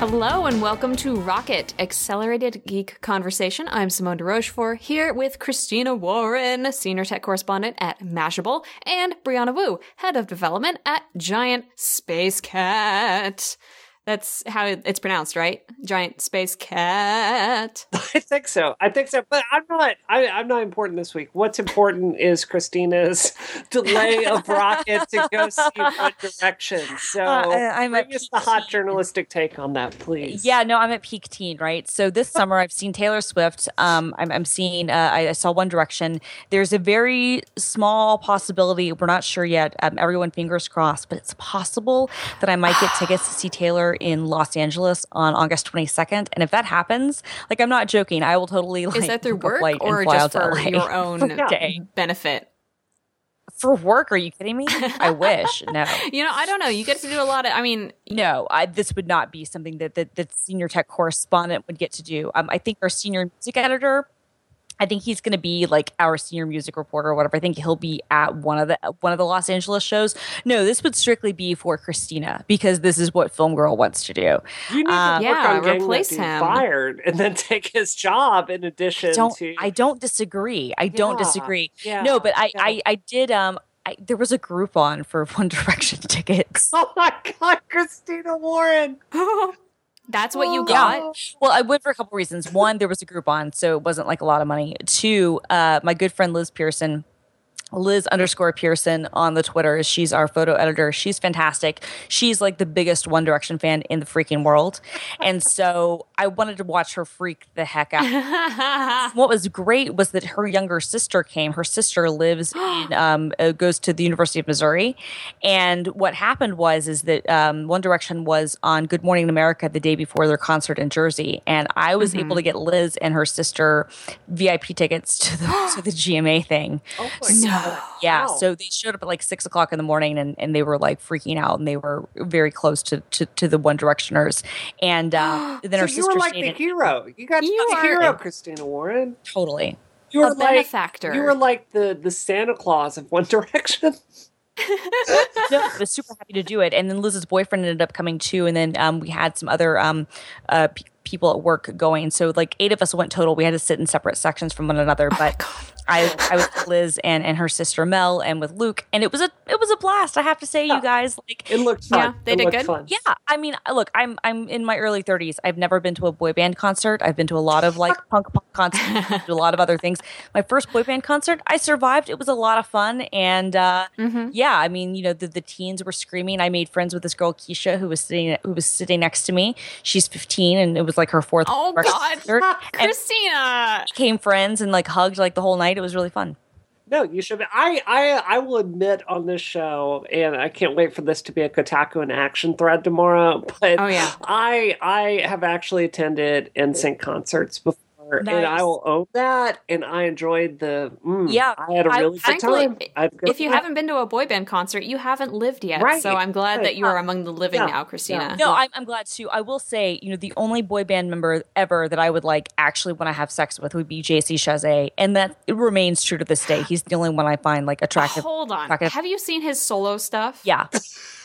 Hello and welcome to Rocket Accelerated Geek Conversation. I'm Simone de Rochefort here with Christina Warren, senior tech correspondent at Mashable, and Brianna Wu, head of development at Giant Spacekat. That's how it's pronounced, right? Giant Spacekat. I think so. I think so. But I'm not. I, am not important this week. What's important is Christina's delay of Rocket to go see One Direction. So uh, I'm bring us the hot journalistic take on that, please. Yeah, no, I'm at peak teen, right? So this summer I've seen Taylor Swift. Um, I'm, I'm seeing. Uh, I, saw One Direction. There's a very small possibility. We're not sure yet. Um, everyone, fingers crossed, but it's possible that I might get tickets to see Taylor in Los Angeles on August 22nd. And if that happens, like I'm not joking, I will totally like Is that through work or just for your own day benefit? For work? Are you kidding me? I wish. No. you know, I don't know. You get to do a lot of. I mean, no. I, this would not be something that that, that senior tech correspondent would get to do. Um, I think our senior music editor I think he's going to be like our senior music reporter or whatever. I think he'll be at one of the one of the Los Angeles shows. No, this would strictly be for Christina because this is what Film Girl wants to do. You need um, to yeah, replace him, fired, and then take his job in addition don't, to. I don't disagree. I yeah, don't disagree. Yeah, no, but I, yeah. I I did um I, there was a Groupon for One Direction tickets. Oh my god, Christina Warren. That's what you got? Yeah. Well, I went for a couple reasons. One, there was a Groupon, so it wasn't like a lot of money. Two, uh, my good friend Liz Pearson Liz underscore Pearson on the Twitter. She's our photo editor. She's fantastic. She's like the biggest One Direction fan in the freaking world. And so I wanted to watch her freak the heck out. what was great was that her younger sister came. Her sister lives in, um, uh, goes to the University of Missouri. And what happened was, is that um, One Direction was on Good Morning America the day before their concert in Jersey. And I was mm-hmm. able to get Liz and her sister VIP tickets to the, to the GMA thing. Oh my God yeah. Wow. So they showed up at like six o'clock in the morning and, and they were like freaking out and they were very close to, to, to the One Directioners. And uh, then so her sister you were like the hero. You got you the hero, Christina Warren. Totally. You were a like, benefactor. You were like the, the Santa Claus of One Direction. no, I was super happy to do it. And then Liz's boyfriend ended up coming too. And then um, we had some other um, uh, p- people at work going. So like eight of us went total. We had to sit in separate sections from one another. Oh but I, I was with Liz and, and her sister Mel and with Luke, and it was a it was a blast. I have to say, yeah. you guys, like it looked fun. Yeah, they it did good. Fun. Yeah, I mean, look, I'm I'm in my early 30s. I've never been to a boy band concert. I've been to a lot of like punk punk concerts, a lot of other things. My first boy band concert, I survived. It was a lot of fun, and uh, mm-hmm. yeah, I mean, you know, the, the teens were screaming. I made friends with this girl Keisha who was sitting who was sitting next to me. She's 15, and it was like her fourth. Oh God, Christina! came friends and like hugged like the whole night. It was really fun. No, you should. Be. I, I, I will admit on this show, and I can't wait for this to be a Kotaku in Action thread tomorrow. But oh yeah, I, I have actually attended NSYNC concerts before nice. and I will own that. And I enjoyed the. Mm, yeah, I had a really I, good time. If you haven't been to a boy band concert, you haven't lived yet. Right. So I'm glad right. that you are among the living yeah. now, Christina. Yeah. No, I'm, I'm glad too. I will say, you know, the only boy band member ever that I would like actually want to have sex with would be JC Chasez, and that remains true to this day. He's the only one I find like attractive. Hold on, attractive. have you seen his solo stuff? Yeah.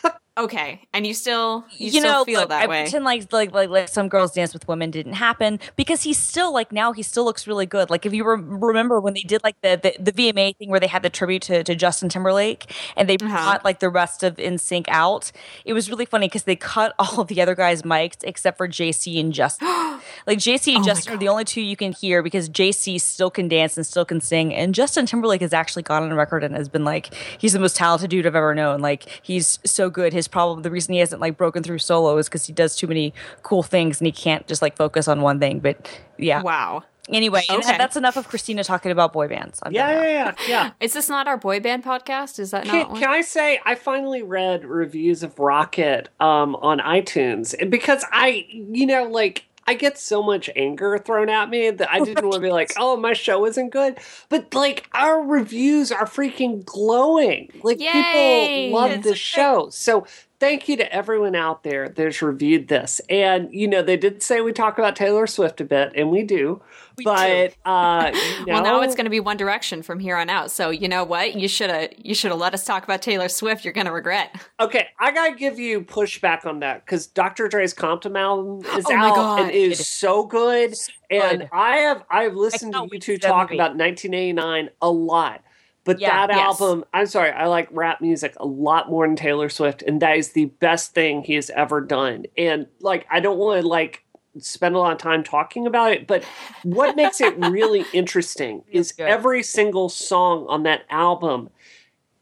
Okay, and you still you, you still know feel that I way. Pretend like, like like like some girls dance with women didn't happen because he's still like now he still looks really good. Like if you re- remember when they did like the, the, the VMA thing where they had the tribute to, to Justin Timberlake and they uh-huh. cut like the rest of NSYNC out. It was really funny because they cut all of the other guys' mics except for JC and Justin. like JC and oh Justin are the only two you can hear because JC still can dance and still can sing, and Justin Timberlake has actually gone on record and has been like he's the most talented dude I've ever known. Like he's so good. His problem the reason he hasn't like broken through solo is because he does too many cool things and he can't just like focus on one thing. But yeah, wow. Anyway, okay. that's enough of Christina talking about boy bands. I'm yeah, yeah, yeah, yeah. Is this not our boy band podcast? Is that can, not? Can I say I finally read reviews of Rocket um, on iTunes because I, you know, like I get so much anger thrown at me that I didn't want to be like, oh, my show isn't good. But like our reviews are freaking glowing. Like Yay! people love the show. So thank you to everyone out there that's reviewed this. And, you know, they did say we talk about Taylor Swift a bit, and we do. We but do. uh, you know, well, now it's going to be One Direction from here on out. So you know what? You should have you should have let us talk about Taylor Swift. You're going to regret. Okay, I got to give you pushback on that because Dr. Dre's Compton album is oh out and is, is so good. So and good. I have I've listened to you two talk about 1989 a lot. But yeah, that yes. album, I'm sorry, I like rap music a lot more than Taylor Swift, and that is the best thing he has ever done. And like, I don't want to like spend a lot of time talking about it, but what makes it really interesting is good. every single song on that album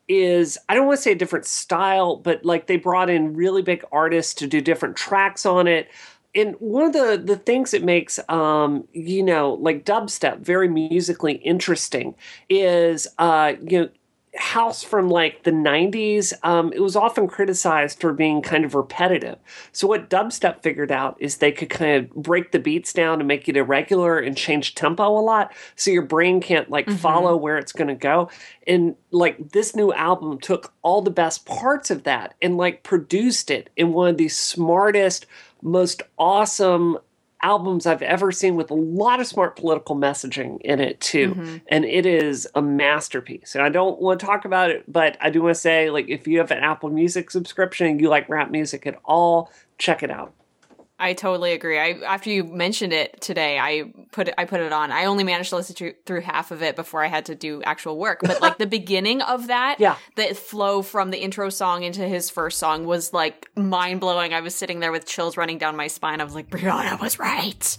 is I don't want to say a different style, but like they brought in really big artists to do different tracks on it and one of the the things that makes um, you know like dubstep very musically interesting is uh, you know house from like the 90s um, it was often criticized for being kind of repetitive so what dubstep figured out is they could kind of break the beats down and make it irregular and change tempo a lot so your brain can't like mm-hmm. follow where it's going to go and like this new album took all the best parts of that and like produced it in one of the smartest most awesome albums I've ever seen with a lot of smart political messaging in it too. Mm-hmm. And it is a masterpiece. And I don't want to talk about it, but I do want to say like if you have an Apple Music subscription and you like rap music at all, check it out. I totally agree. I after you mentioned it today, I put it, I put it on. I only managed to listen to, through half of it before I had to do actual work. But like the beginning of that, yeah, the flow from the intro song into his first song was like mind blowing. I was sitting there with chills running down my spine. I was like, Brianna was right.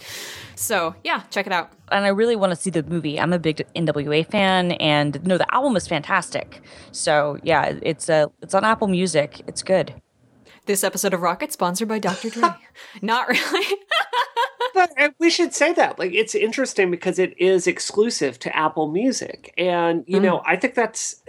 So yeah, check it out. And I really want to see the movie. I'm a big NWA fan, and no, the album is fantastic. So yeah, it's a uh, it's on Apple Music. It's good. This episode of Rocket sponsored by Dr. Dre. Not really. but we should say that. Like it's interesting because it is exclusive to Apple Music. And you mm. know, I think that's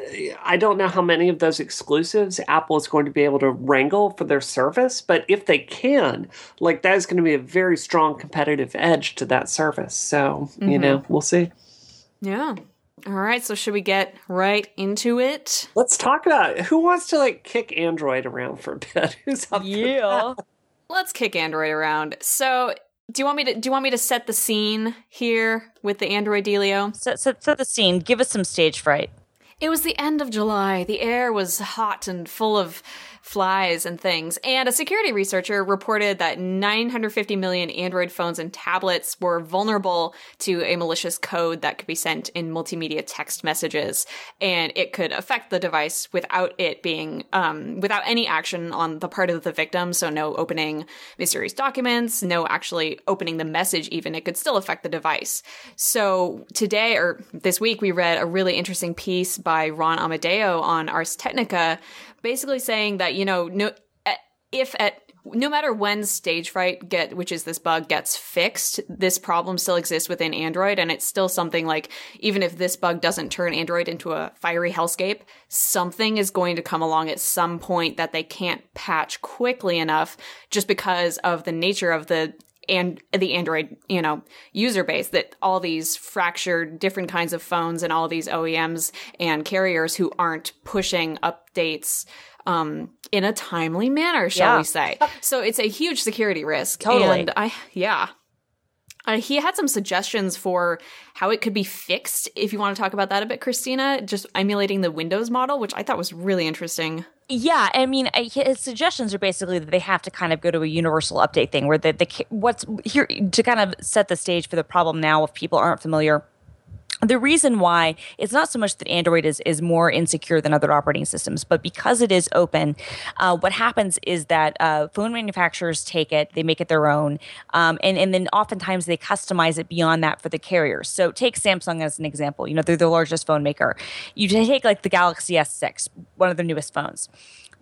I don't know how many of those exclusives Apple is going to be able to wrangle for their service, but if they can, like that is going to be a very strong competitive edge to that service. So, mm-hmm. you know, we'll see. Yeah. All right, so should we get right into it? Let's talk about it. who wants to like kick Android around for a bit. Who's up? Yeah. Let's kick Android around. So, do you want me to do you want me to set the scene here with the Android Delio? Set, set, set the scene. Give us some Stagefright. It was the end of July. The air was hot and full of flies and things. And a security researcher reported that 950 million Android phones and tablets were vulnerable to a malicious code that could be sent in multimedia text messages. And it could affect the device without it being, um, without any action on the part of the victim. So no opening mysterious documents, no actually opening the message even. It could still affect the device. So today or this week, we read a really interesting piece by Ron Amadeo on Ars Technica basically saying that you know no eh, if at no matter when Stagefright get which is this bug gets fixed this problem still exists within android and it's still something like even if this bug doesn't turn android into a fiery hellscape something is going to come along at some point that they can't patch quickly enough just because of the nature of the and the Android, you know, user base that all these fractured different kinds of phones and all these OEMs and carriers who aren't pushing updates um, in a timely manner, shall yeah. we say. So it's a huge security risk. Totally. And I, yeah. Uh, he had some suggestions for how it could be fixed. If you want to talk about that a bit, Christina, just emulating the Windows model, which I thought was really interesting. Yeah, I mean, his suggestions are basically that they have to kind of go to a universal update thing, where the, the what's here to kind of set the stage for the problem now. If people aren't familiar the reason why it's not so much that Android is, is more insecure than other operating systems, but because it is open, uh, what happens is that uh, phone manufacturers take it, they make it their own, um, and, and then oftentimes they customize it beyond that for the carriers. So take Samsung as an example. You know, they're the largest phone maker. You take like the Galaxy S6, one of their newest phones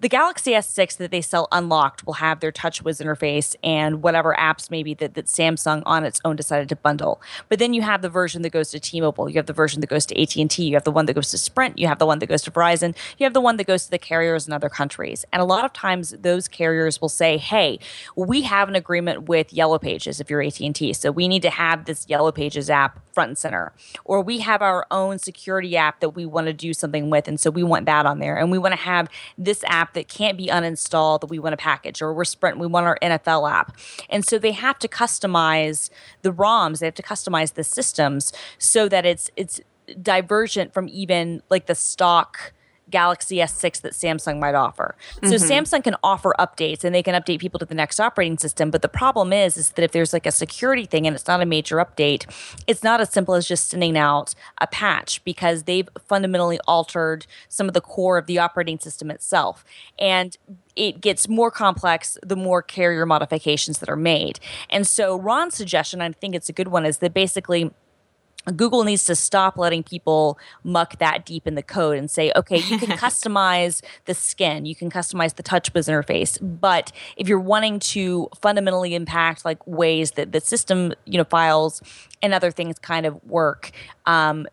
the Galaxy S6 that they sell unlocked will have their TouchWiz interface and whatever apps maybe that, that Samsung on its own decided to bundle. But then you have the version that goes to T-Mobile, you have the version that goes to AT&T, you have the one that goes to Sprint, you have the one that goes to Verizon, you have the one that goes to the carriers in other countries. And a lot of times those carriers will say, "Hey, we have an agreement with Yellow Pages if you're AT&T, so we need to have this Yellow Pages app front and center. Or we have our own security app that we want to do something with. And so we want that on there. And we want to have this app that can't be uninstalled that we want to package. Or we're Sprint, we want our NFL app. And so they have to customize the ROMs, they have to customize the systems so that it's it's divergent from even like the stock Galaxy S6 that Samsung might offer. So mm-hmm. Samsung can offer updates and they can update people to the next operating system, but the problem is is that if there's like a security thing and it's not a major update, it's not as simple as just sending out a patch because they've fundamentally altered some of the core of the operating system itself. And it gets more complex the more carrier modifications that are made. And so Ron's suggestion, I think it's a good one, is that basically Google needs to stop letting people muck that deep in the code and say, okay, you can customize the skin, you can customize the TouchWiz interface, but if you're wanting to fundamentally impact like ways that the system, you know, files and other things kind of work, um,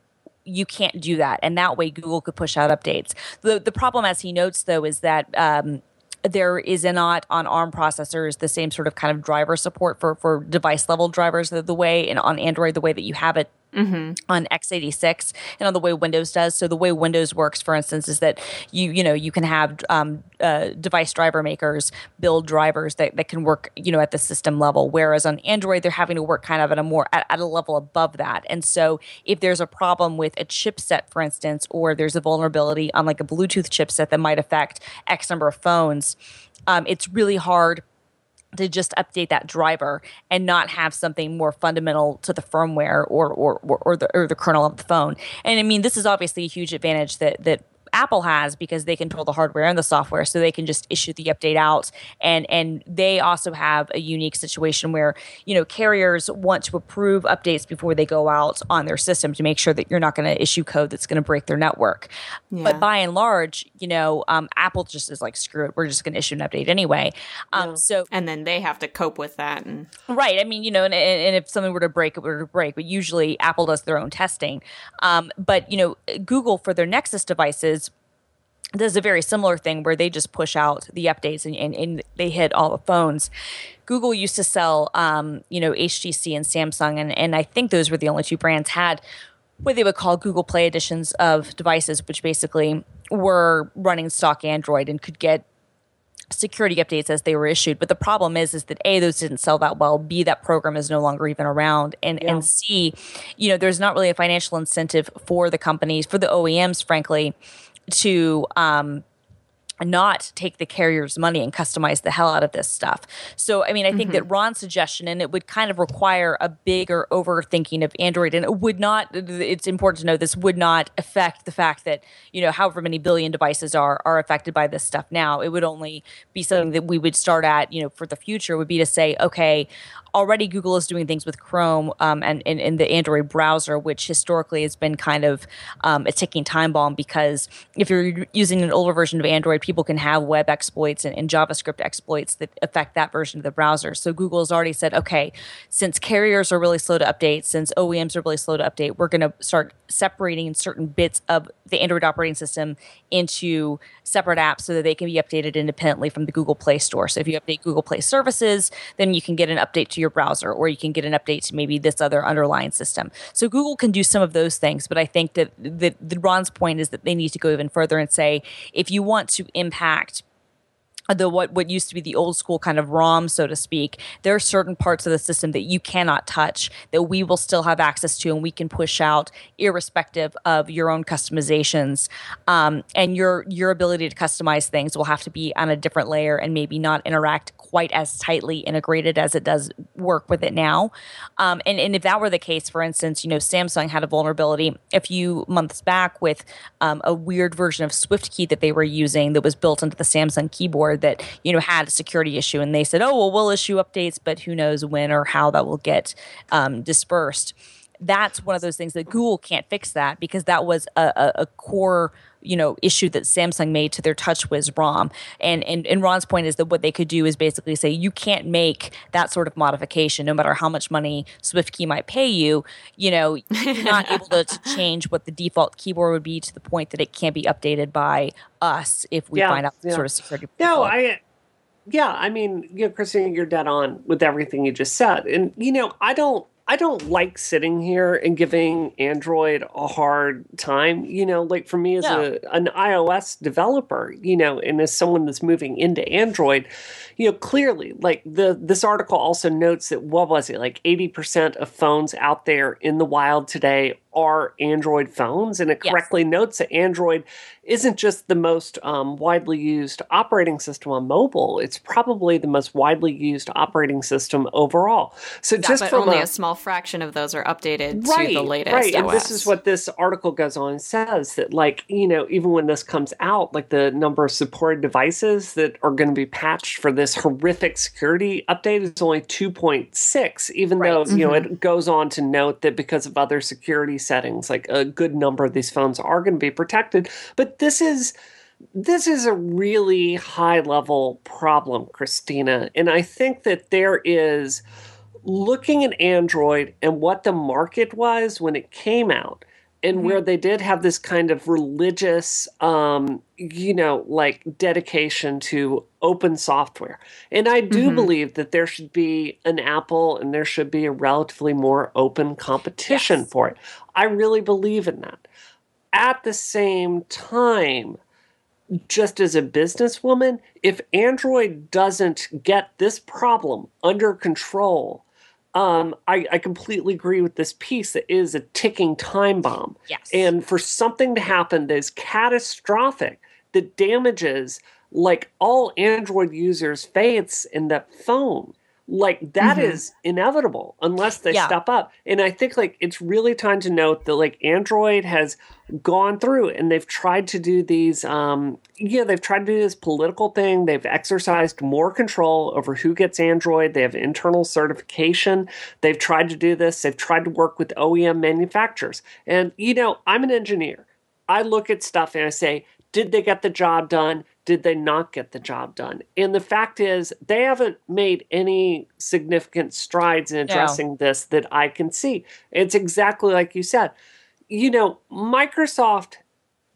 you can't do that, and that way Google could push out updates. The the problem, as he notes, though, is that um, there is not on ARM processors the same sort of kind of driver support for for device level drivers the, the way and on Android the way that you have it Mm-hmm. on x86 and on the way windows does. So the way windows works for instance is that you you know you can have um, uh, device driver makers build drivers that, that can work you know at the system level. Whereas on android they're having to work kind of at a more at, at a level above that. And so if there's a problem with a chipset for instance or there's a vulnerability on like a bluetooth chipset that might affect x number of phones um, it's really hard to just update that driver and not have something more fundamental to the firmware or or, or, or the or the kernel of the phone. And I mean, this is obviously a huge advantage that that Apple has because they control the hardware and the software, so they can just issue the update out. And and they also have a unique situation where you know carriers want to approve updates before they go out on their system to make sure that you're not going to issue code that's going to break their network. Yeah. But by and large, you know, um, Apple just is like screw it, we're just going to issue an update anyway. Um, yeah. So and then they have to cope with that. And right, I mean, you know, and, and if something were to break, it were to break. But usually, Apple does their own testing. Um, but you know, Google for their Nexus devices does a very similar thing where they just push out the updates and, and, and they hit all the phones. Google used to sell, um, you know, HTC and Samsung, and, and I think those were the only two brands had what they would call Google Play editions of devices, which basically were running stock Android and could get security updates as they were issued. But the problem is, is that A, those didn't sell that well. B, that program is no longer even around. And yeah. and C, you know, there's not really a financial incentive for the companies, for the OEMs, frankly, to um, not take the carrier's money and customize the hell out of this stuff. So, I mean, I think mm-hmm. that Ron's suggestion, and it would kind of require a bigger overthinking of Android, and it would not, it's important to know this would not affect the fact that, you know, however many billion devices are, are affected by this stuff now. It would only be something that we would start at, you know, for the future would be to say, okay, already Google is doing things with Chrome um, and in the Android browser, which historically has been kind of um, a ticking time bomb because if you're using an older version of Android, people can have web exploits and, and JavaScript exploits that affect that version of the browser. So Google has already said, okay, since carriers are really slow to update, since OEMs are really slow to update, we're going to start separating certain bits of the Android operating system into separate apps so that they can be updated independently from the Google Play Store. So if you update Google Play services, then you can get an update to your browser or you can get an update to maybe this other underlying system. So Google can do some of those things, but I think that the, the Ron's point is that they need to go even further and say if you want to impact the what what used to be the old school kind of ROM, so to speak. There are certain parts of the system that you cannot touch that we will still have access to, and we can push out irrespective of your own customizations. Um, and your your ability to customize things will have to be on a different layer and maybe not interact quite as tightly integrated as it does work with it now. Um, and, and if that were the case, for instance, you know, Samsung had a vulnerability a few months back with um, a weird version of SwiftKey that they were using that was built into the Samsung keyboard that, you know, had a security issue. And they said, oh, well, we'll issue updates, but who knows when or how that will get um, dispersed that's one of those things that Google can't fix that because that was a, a, a core you know issue that Samsung made to their TouchWiz ROM. And, and and Ron's point is that what they could do is basically say you can't make that sort of modification, no matter how much money SwiftKey might pay you. You know, you're not able to, to, change what the default keyboard would be to the point that it can't be updated by us if we yeah, find out yeah. sort of security. No, I. Yeah, I mean, you know, Christine, you're dead on with everything you just said, and you know, I don't I don't like sitting here and giving Android a hard time. You know, like for me as a an iOS developer, you know, and as someone that's moving into Android, you know, clearly, like the this article also notes that what was it, like eighty percent of phones out there in the wild today are Android phones, and it yes. correctly notes that Android isn't just the most um, widely used operating system on mobile; it's probably the most widely used operating system overall. So, yeah, just but only a, a, small fraction of those are updated right, to the latest. Right, OS. and this is what this article goes on and says that, like you know, even when this comes out, like the number of supported devices that are going to be patched for this horrific security update is only two point six, even right. though mm-hmm. you know mm-hmm. it goes on to note that because of other security settings. Like a good number of these phones are going to be protected, but this is this is a really high level problem, Christina. And I think that there is looking at Android and what the market was when it came out and mm-hmm. where they did have this kind of religious um, you know like dedication to open software and i do mm-hmm. believe that there should be an apple and there should be a relatively more open competition yes. for it i really believe in that at the same time just as a businesswoman if android doesn't get this problem under control um, I, I completely agree with this piece that is a ticking time bomb. Yes. And for something to happen that is catastrophic, that damages like all Android users' faiths in that phone, like that mm-hmm. is inevitable unless they yeah. step up. And i think like it's really time to note that like android has gone through and they've tried to do these um yeah they've tried to do this political thing. They've exercised more control over who gets android. They have internal certification. They've tried to do this. They've tried to work with OEM manufacturers. And you know I'm an engineer. I look at stuff and I say did they get the job done did they not get the job done? And the fact is, they haven't made any significant strides in addressing no. this that I can see. It's exactly like you said. You know, Microsoft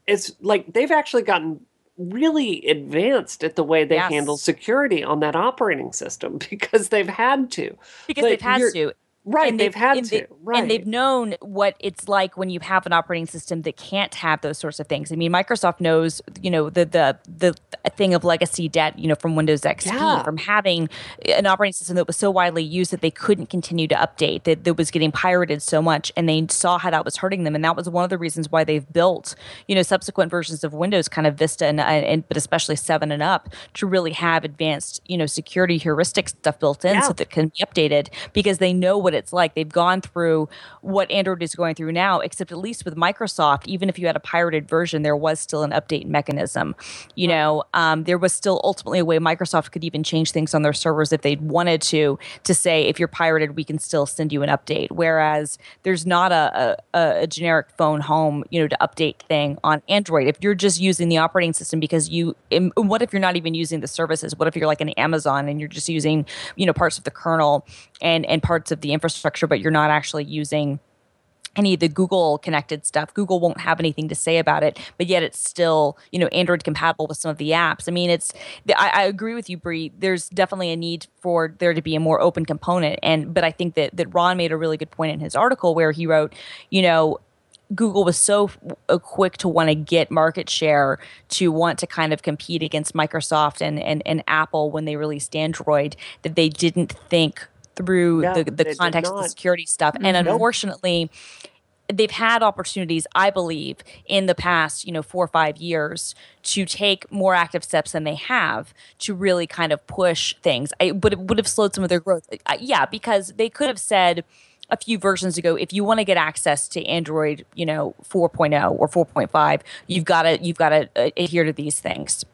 is like they've actually gotten really advanced at the way they yes. handle security on that operating system because they've had to. Because but they've had to. Right, and they've, they've had to. They, right. And they've known what it's like when you have an operating system that can't have those sorts of things. I mean, Microsoft knows, you know, the the the thing of legacy debt, you know, from Windows XP, yeah. from having an operating system that was so widely used that they couldn't continue to update, that, that was getting pirated so much, and they saw how that was hurting them. And that was one of the reasons why they've built, you know, subsequent versions of Windows, kind of Vista and, and but especially seven and up, to really have advanced, you know, security heuristic stuff built in yeah. so that can be updated because they know what what it's like. They've gone through what Android is going through now, except at least with Microsoft, even if you had a pirated version, there was still an update mechanism. You know, um, there was still ultimately a way Microsoft could even change things on their servers if they wanted to, to say, if you're pirated, we can still send you an update. Whereas there's not a, a, a generic phone home, you know, to update thing on Android. If you're just using the operating system because you, what if you're not even using the services? What if you're like an Amazon and you're just using, you know, parts of the kernel and, and parts of the infrastructure? Infrastructure, but you're not actually using any of the Google connected stuff. Google won't have anything to say about it, but yet it's still, you know, Android compatible with some of the apps. I mean, it's, I, I agree with you, Brie. There's definitely a need for there to be a more open component. And, but I think that, that Ron made a really good point in his article where he wrote, you know, Google was so quick to want to get market share to want to kind of compete against Microsoft and, and, and Apple when they released Android that they didn't think through the, the context of the security stuff. And unfortunately, they've had opportunities, I believe, in the past, you know, four or five years to take more active steps than they have to really kind of push things. I, but it would have slowed some of their growth. Uh, yeah, because they could have said a few versions ago, if you want to get access to Android, you know, 4.0 or 4.5, you've got to you've got to uh, adhere to these things.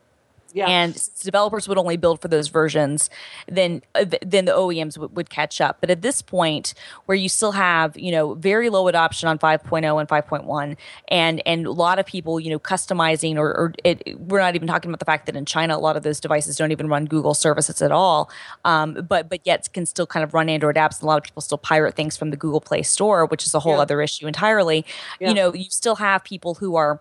Yeah. And since developers would only build for those versions, then uh, then the OEMs w- would catch up. But at this point, where you still have you know very low adoption on 5.0 and 5.1, and and a lot of people you know customizing or, or it, we're not even talking about the fact that in China a lot of those devices don't even run Google services at all, um, but but yet can still kind of run Android apps. And a lot of people still pirate things from the Google Play Store, which is a whole yeah. other issue entirely. Yeah. You know, you still have people who are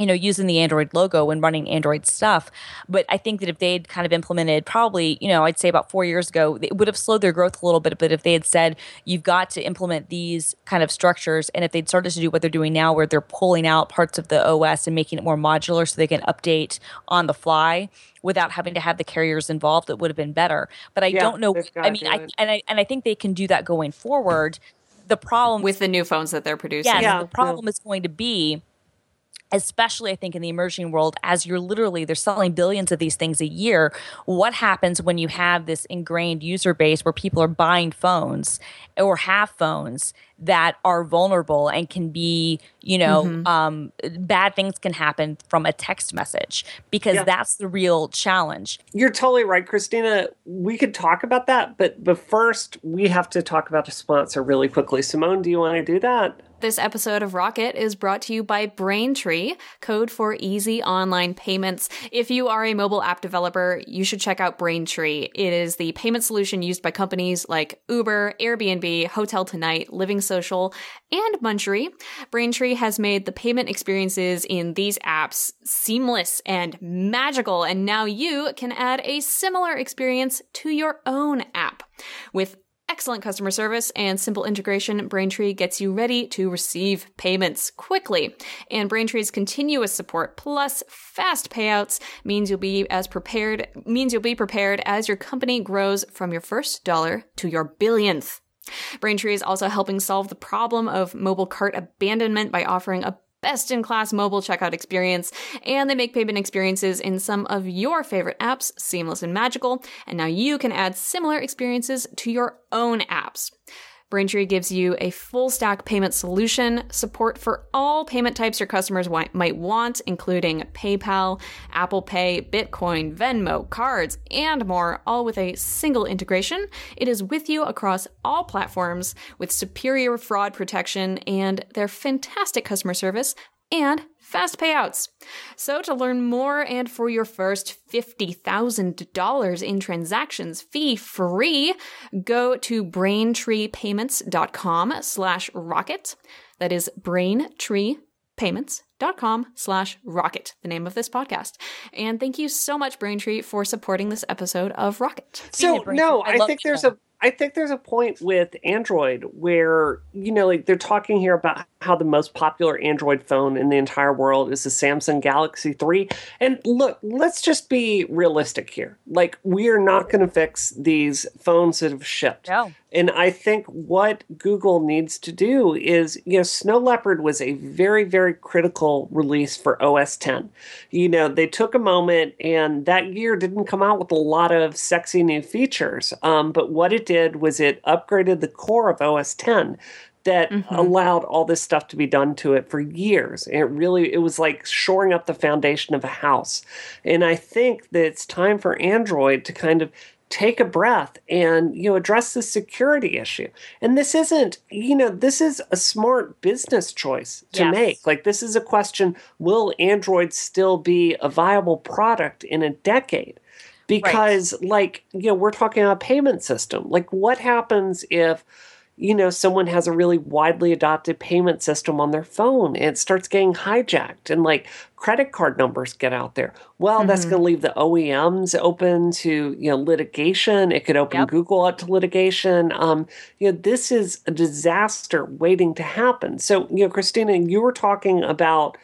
you know, using the Android logo and running Android stuff. But I think that if they'd kind of implemented probably, you know, I'd say about four years ago, it would have slowed their growth a little bit. But if they had said, you've got to implement these kind of structures, and if they'd started to do what they're doing now, where they're pulling out parts of the OS and making it more modular so they can update on the fly without having to have the carriers involved, it would have been better. But I yeah, don't know. I mean, I, and I and I think they can do that going forward. The problem with the new phones that they're producing, yeah, yeah the problem yeah. is going to be especially I think in the emerging world, as you're literally they're selling billions of these things a year. What happens when you have this ingrained user base where people are buying phones or have phones that are vulnerable and can be, you know, mm-hmm. um, bad things can happen from a text message because yeah. that's the real challenge. You're totally right, Christina. We could talk about that, but but first we have to talk about a sponsor really quickly. Simone, do you want to do that? This episode of Rocket is brought to you by Braintree, code for easy online payments. If you are a mobile app developer, you should check out Braintree. It is the payment solution used by companies like Uber, Airbnb, Hotel Tonight, Living Social, and Munchery. Braintree has made the payment experiences in these apps seamless and magical, and now you can add a similar experience to your own app. With excellent customer service and simple integration, Braintree gets you ready to receive payments quickly. And Braintree's continuous support plus fast payouts means you'll be as prepared means you'll be prepared as your company grows from your first dollar to your billionth. Braintree is also helping solve the problem of mobile cart abandonment by offering a best in class mobile checkout experience, and they make payment experiences in some of your favorite apps seamless and magical, and now you can add similar experiences to your own apps. Braintree gives you a full stack payment solution, support for all payment types your customers might want, including PayPal, Apple Pay, Bitcoin, Venmo, cards, and more, all with a single integration. It is with you across all platforms with superior fraud protection and their fantastic customer service and fast payouts. So, to learn more and for your first $50,000 in transactions fee free, go to braintreepayments.com slash rocket. That is braintreepayments.com slash rocket, the name of this podcast. And thank you so much, Braintree, for supporting this episode of Rocket. So, no, I, I think there's a I think there's a point with Android where, you know, like they're talking here about how the most popular Android phone in the entire world is the Samsung Galaxy 3. And look, let's just be realistic here. Like, we are not going to fix these phones that have shipped. No. And I think what Google needs to do is, you know, Snow Leopard was a very, very critical release for OS 10. You know, they took a moment and that year didn't come out with a lot of sexy new features. Um, but what it did was it upgraded the core of OS 10 that mm-hmm. allowed all this stuff to be done to it for years. And it really it was like shoring up the foundation of a house. And I think that it's time for Android to kind of take a breath and you know address the security issue and this isn't you know this is a smart business choice to yes. make like this is a question will android still be a viable product in a decade because right. like you know we're talking about payment system like what happens if you know, someone has a really widely adopted payment system on their phone and it starts getting hijacked and like credit card numbers get out there. Well, mm-hmm. that's going to leave the OEMs open to, you know, litigation. It could open yep. Google up to litigation. Um, you know, this is a disaster waiting to happen. So, you know, Christina, you were talking about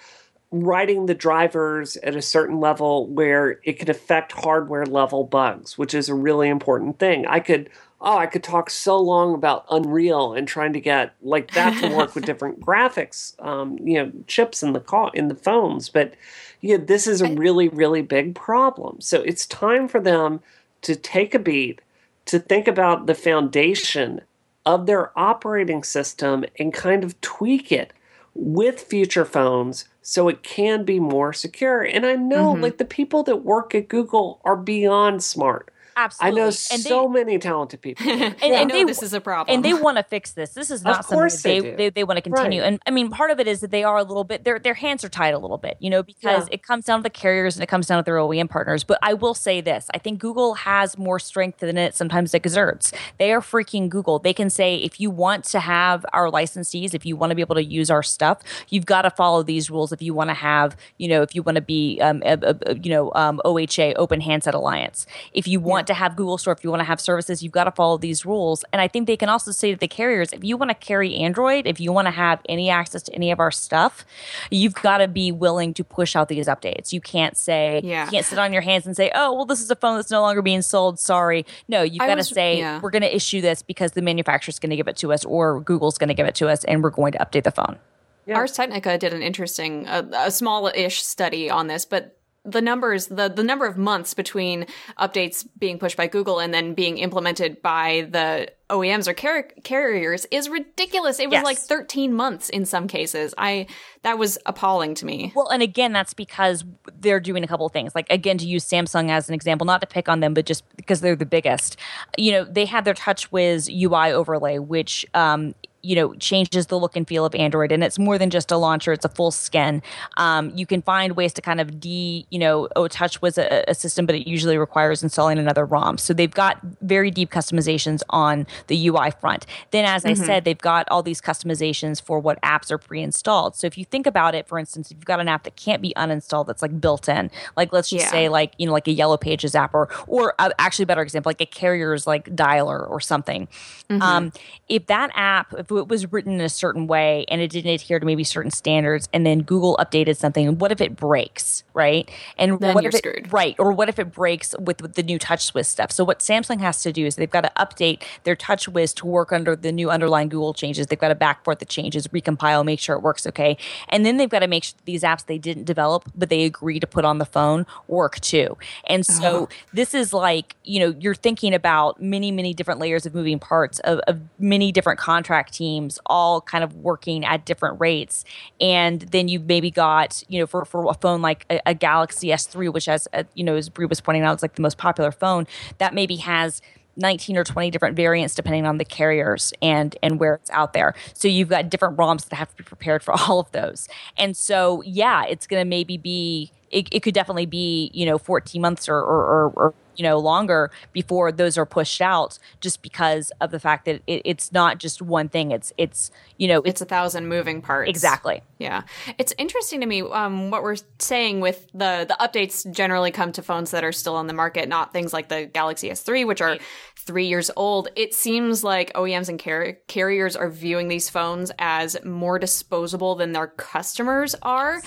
writing the drivers at a certain level where it could affect hardware level bugs, which is a really important thing. I could oh, I could talk so long about Unreal and trying to get like that to work with different graphics, um, you know, chips in the in the phones. But yeah, this is a really, really big problem. So it's time for them to take a beat, to think about the foundation of their operating system and kind of tweak it with future phones so it can be more secure. And I know mm-hmm. like the people that work at Google are beyond smart Absolutely. I know and so they, many talented people. and, yeah. and they, this is a problem. And they want to fix this. This is not something they, they, they, they, want to continue. Right. And I mean, part of it is that they are a little bit, their, their hands are tied a little bit, you know, because yeah. it comes down to the carriers and it comes down to their OEM partners. But I will say this I think Google has more strength than it sometimes exerts. They are freaking Google. They can say, if you want to have our licensees, if you want to be able to use our stuff, you've got to follow these rules. If you want to have, you know, if you want to be, um, a, a, you know, um, OHA, Open Handset Alliance. If you want yeah. to have Google Store, if you want to have services, you've got to follow these rules. And I think they can also say to the carriers, if you want to carry Android, if you want to have any access to any of our stuff, you've got to be willing to push out these updates. You can't say, yeah. you can't sit on your hands and say, oh, well, this is a phone that's no longer being sold. Sorry. No, you've got to say, yeah. we're going to issue this because the manufacturer's going to give it to us or Google's going to give it to us and we're going to update the phone. Yeah. Ars Technica did an interesting, a, a small-ish study on this, but the numbers the the number of months between updates being pushed by Google and then being implemented by the OEMs or car- carriers is ridiculous. It was yes. like 13 months in some cases. I that was appalling to me. Well, and again, that's because they're doing a couple of things. Like again, to use Samsung as an example, not to pick on them, but just because they're the biggest. You know, they had their TouchWiz UI overlay, which um, you know changes the look and feel of android and it's more than just a launcher it's a full skin um, you can find ways to kind of de you know oh TouchWiz a, a, system but it usually requires installing another rom so they've got very deep customizations on the ui front then as mm-hmm. i said they've got all these customizations for what apps are pre-installed so if you think about it for instance if you've got an app that can't be uninstalled that's like built in like let's just yeah. say like you know like a yellow pages app or or uh, actually better example like a carrier's like dialer or something mm-hmm. um, if that app if it was written in a certain way and it didn't adhere to maybe certain standards, and then Google updated something, and what if it breaks, right? And then what if it, screwed. right? Or what if it breaks with, with the new TouchWiz stuff? So what Samsung has to do is they've got to update their TouchWiz to work under the new underlying Google changes. They've got to backport the changes, recompile, make sure it works okay, and then they've got to make sure these apps they didn't develop but they agree to put on the phone work too. And so uh-huh. this is like you know you're thinking about many many different layers of moving parts of, of many different contract teams teams all kind of working at different rates. And then you've maybe got, you know, for, for a phone like a, a Galaxy S3, which as, uh, you know, as Brie was pointing out, it's like the most popular phone, that maybe has 19 or 20 different variants depending on the carriers and and where it's out there so you've got different roms that have to be prepared for all of those and so yeah it's going to maybe be it, it, could definitely be you know 14 months or, or, or, or you know longer before those are pushed out just because of the fact that it, it's not just one thing. It's it's you know it's, it's, a thousand moving parts. Exactly. Yeah. It's interesting to me um, what we're saying with the the updates generally come to phones that are still on the market not things like the galaxy s3 which are three years old. It seems like oems and car- carriers are viewing these phones as more disposable than their customers are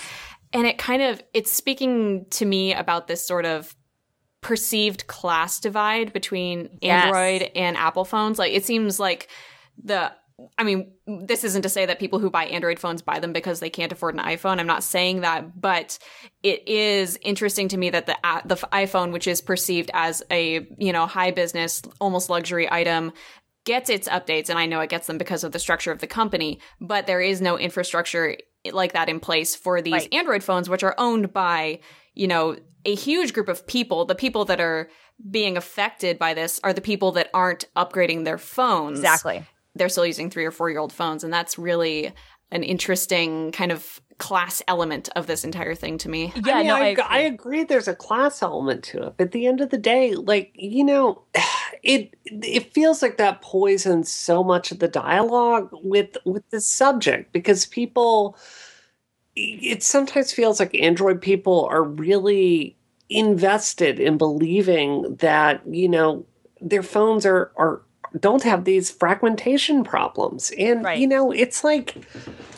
and it kind of it's speaking to me about this sort of perceived class divide between yes. Android and Apple phones. Like it seems like the I mean, this isn't to say that people who buy Android phones buy them because they can't afford an iPhone. I'm not saying that, but it is interesting to me that the uh, the iPhone, which is perceived as a you know high business, almost luxury item, gets its updates, and I know it gets them because of the structure of the company. But there is no infrastructure like that in place for these right. Android phones, which are owned by you know a huge group of people, the people that are being affected by this are the people that aren't upgrading their phones. Exactly. They're still using three or four year old phones. And that's really an interesting kind of class element of this entire thing to me. Yeah, I mean, no, I, I, I, agree. There's a class element to it, but at the end of the day, like you know, it it feels like that poisons so much of the dialogue with with the subject because people it sometimes feels like Android people are really invested in believing that, you know, their phones are, are don't have these fragmentation problems. And, right. you know, it's like,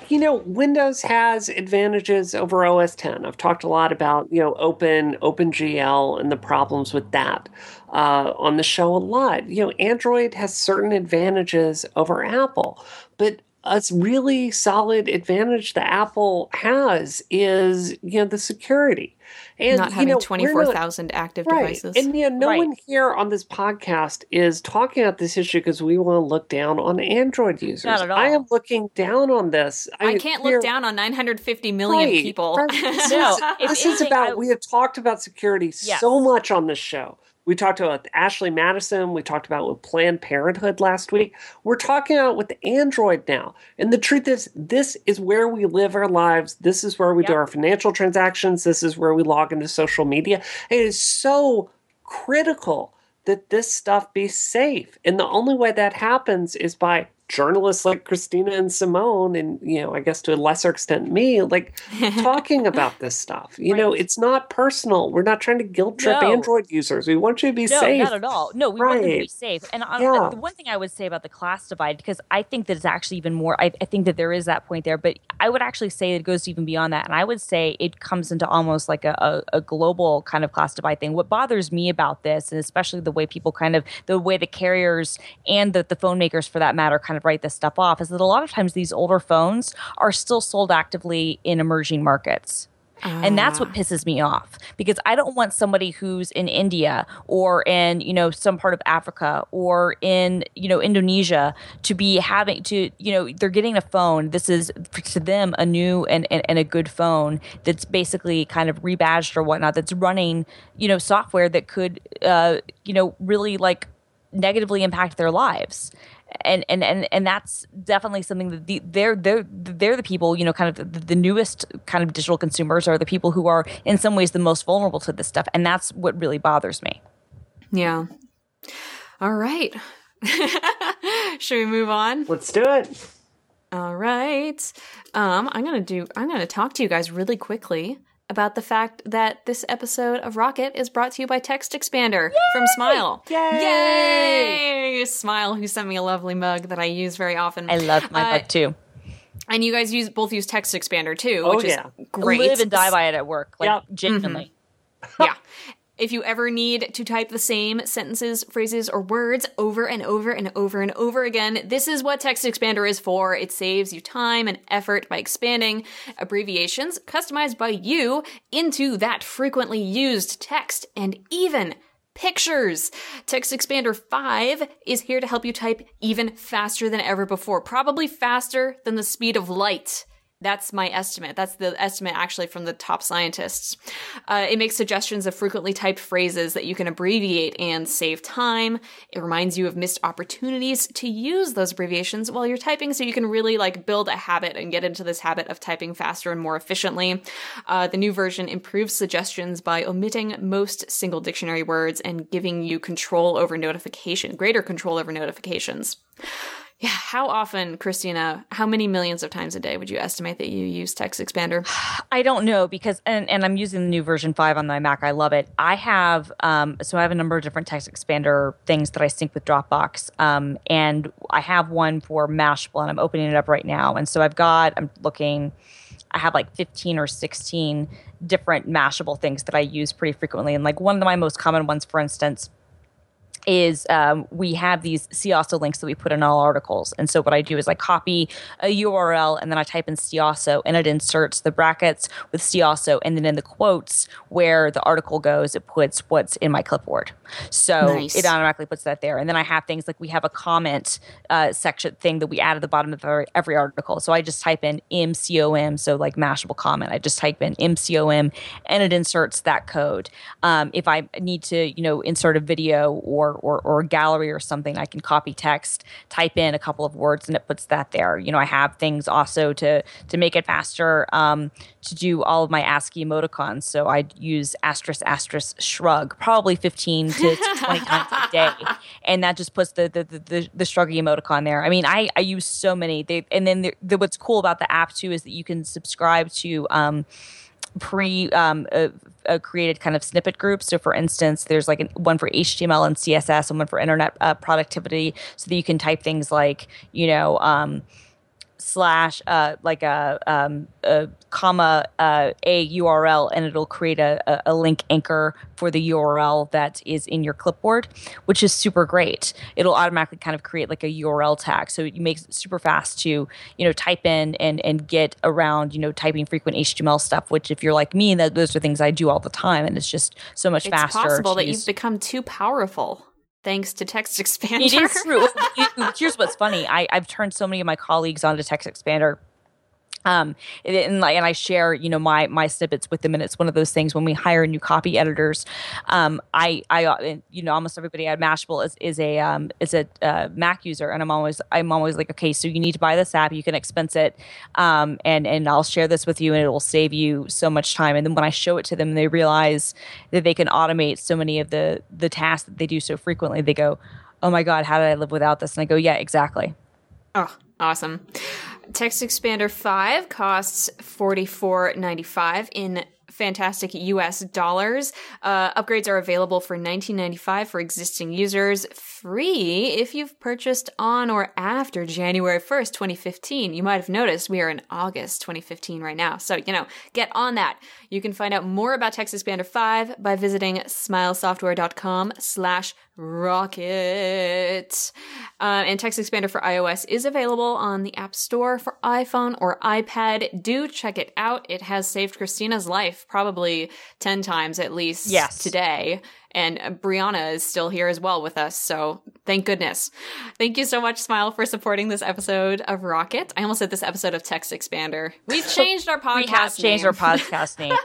you know, Windows has advantages over OS 10. I've talked a lot about, you know, Open, OpenGL and the problems with that uh, on the show a lot. You know, Android has certain advantages over Apple, but a really solid advantage that Apple has is you know the security and not having you know, twenty four thousand active right. devices. And yeah, no right. one here on this podcast is talking about this issue because we want to look down on Android users. Not at all. I am looking down on this. I, I can't look down on nine hundred fifty million people. This, no, is, this is about I, we have talked about security yes. so much on this show We talked about Ashley Madison. We talked about with Planned Parenthood last week. We're talking about with Android now. And the truth is, this is where we live our lives. This is where we yep. do our financial transactions. This is where we log into social media. It is so critical that this stuff be safe. And the only way that happens is by journalists like Christina and Simone, and you know, I guess to a lesser extent me, like talking about this stuff. You right. know, it's not personal. We're not trying to guilt trip no. Android users. We want you to be no, safe. not at all. No, we right. want them to be safe. And on, yeah. the one thing I would say about the class divide, because I think that it's actually even more. I, I think that there is that point there, but I would actually say it goes even beyond that, and I would say it comes into almost like a, a, a global kind of class divide thing. What bothers me about this, and especially the way people kind of the way the carriers and the, the phone makers, for that matter, kind of write this stuff off is that a lot of times these older phones are still sold actively in emerging markets. And that's what ah. pisses me off because I don't want somebody who's in India or in, you know, some part of Africa or in, you know, Indonesia to be having to, you know, they're getting a phone. This is to them a new and, and, and a good phone that's basically kind of rebadged or whatnot that's running, you know, software that could, uh, you know, really like negatively impact their lives and and and and that's definitely something that the, they're they're they're the people you know kind of the, the, newest kind of digital consumers are the people who are in some ways the most vulnerable to this stuff. And that's what really bothers me. Yeah. All right. Should we move on? Let's do it. All right. Um i'm gonna do i'm gonna talk to you guys really quickly about the fact that this episode of Rocket is brought to you by Text Expander Yay! from Smile. Yay! Yay! Smile, who sent me a lovely mug that I use very often. I love my uh, mug too. And you guys use both use Text Expander too, oh, which yeah. is great. Live and die by it at work, like yep. genuinely. Mm-hmm. yeah. If you ever need to type the same sentences, phrases, or words over and over and over and over again, this is what Text Expander is for. It saves you time and effort by expanding abbreviations customized by you into that frequently used text and even pictures. Text Expander 5 is here to help you type even faster than ever before, probably faster than the speed of light. That's my estimate. That's the estimate actually from the top scientists. Uh, it makes suggestions of frequently typed phrases that you can abbreviate and save time. It reminds you of missed opportunities to use those abbreviations while you're typing so you can really like build a habit and get into this habit of typing faster and more efficiently. Uh, the new version improves suggestions by omitting most single dictionary words and giving you control over notification, greater control over notifications. Yeah, how often, Christina, how many millions of times a day would you estimate that you use Text Expander? I don't know because, and, and I'm using the new version 5 on my Mac. I love it. I have, um, so I have a number of different Text Expander things that I sync with Dropbox. Um, and I have one for Mashable and I'm opening it up right now. And so I've got, I'm looking, I have like 15 or 16 different Mashable things that I use pretty frequently. And like one of my most common ones, for instance, is um, we have these see also links that we put in all articles. And so what I do is I copy a URL and then I type in see also and it inserts the brackets with see also and then in the quotes where the article goes, it puts what's in my clipboard. So nice. it automatically puts that there. And then I have things like we have a comment uh, section thing that we add at the bottom of every, every article. So I just type in MCOM, so like Mashable comment. I just type in MCOM and it inserts that code. Um, if I need to, you know, insert a video or or, or a gallery or something, I can copy text, type in a couple of words, and it puts that there. You know, I have things also to to make it faster um, to do all of my ASCII emoticons. So I use asterisk asterisk shrug probably fifteen to, to twenty times a day, and that just puts the the the, the, the shruggy emoticon there. I mean, I I use so many. They and then the, the, what's cool about the app too is that you can subscribe to. Um, pre um, uh, uh, created kind of snippet groups. So, for instance, there's like an, one for HTML and CSS and one for internet uh, productivity, so that you can type things like, you know, um, slash uh, like a, um, a comma uh, a URL and it'll create a, a, link anchor for the URL that is in your clipboard, which is super great. It'll automatically kind of create like a URL tag, so it makes it super fast to you know type in and and get around you know typing frequent HTML stuff. Which if you're like me, that those are things I do all the time, and it's just so much it's faster. It's possible that use. you've become too powerful thanks to Text Expander. It is true. Here's what's funny. I, I've turned so many of my colleagues onto Text Expander um and, like and i share you know my my snippets with them and it's one of those things when we hire new copy editors um i i uh, you know almost everybody at mashable is, is a um is a uh, mac user and i'm always i'm always like okay so you need to buy this app you can expense it um and and i'll share this with you and it will save you so much time. And then when i show it to them they realize that they can automate so many of the the tasks that they do so frequently they go oh my god how did i live without this? And i go yeah exactly. Oh awesome Text Expander 5 costs $44.95 in fantastic US dollars. Uh, upgrades are available for $19.95 for existing users, free if you've purchased on or after January 1st, 2015. You might have noticed we are in August 2015 right now. So, you know, get on that. You can find out more about Text Expander 5 by visiting smilesoftware.com slash rocket. Uh, and Text Expander for iOS is available on the App Store for iPhone or iPad. Do check it out. It has saved Christina's life probably 10 times at least yes. today. And Brianna is still here as well with us. So thank goodness. Thank you so much, Smile, for supporting this episode of Rocket. I almost said this episode of Text Expander. We've changed our podcast. we have changed our podcast name.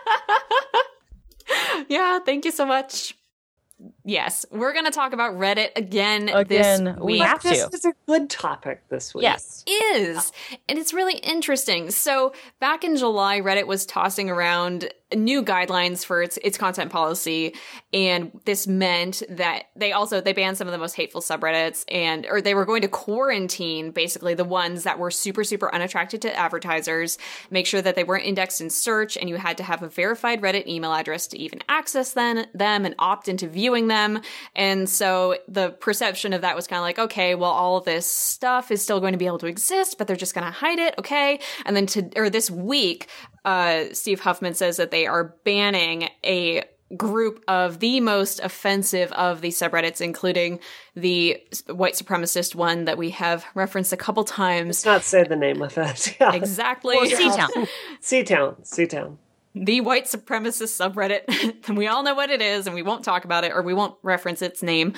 yeah, thank you so much. Yes, we're going to talk about Reddit again, again this we have to. This is a good topic this week. Yes, is, and it's really interesting. So back in July, Reddit was tossing around new guidelines for its its content policy and this meant that they also they banned some of the most hateful subreddits and or they were going to quarantine basically the ones that were super super unattracted to advertisers make sure that they weren't indexed in search and you had to have a verified reddit email address to even access them them and opt into viewing them and so the perception of that was kind of like okay well all this stuff is still going to be able to exist but they're just going to hide it okay and then to or this week uh, Steve Huffman says that they are banning a group of the most offensive of the subreddits, including the white supremacist one that we have referenced a couple times. Let's not say the name of it. Yeah. Exactly. Seatown. Seatown. Seatown. The white supremacist subreddit. and we all know what it is, and we won't talk about it or we won't reference its name.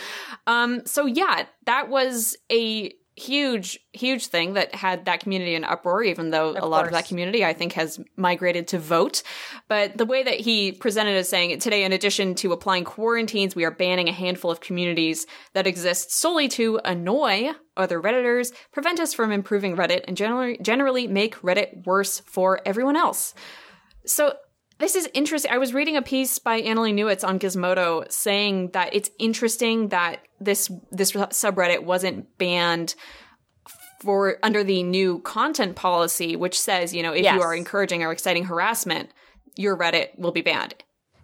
Um, so yeah, that was a huge huge thing that had that community in uproar even though of a lot of that community i think has migrated to Voat but the way that he presented is saying today in addition to applying quarantines we are banning a handful of communities that exist solely to annoy other redditors prevent us from improving reddit and generally generally make reddit worse for everyone else so this is interesting. I was reading a piece by Annalee Newitz on Gizmodo saying that it's interesting that this this subreddit wasn't banned for under the new content policy, which says, you know, if yes. you are encouraging or exciting harassment, your Reddit will be banned.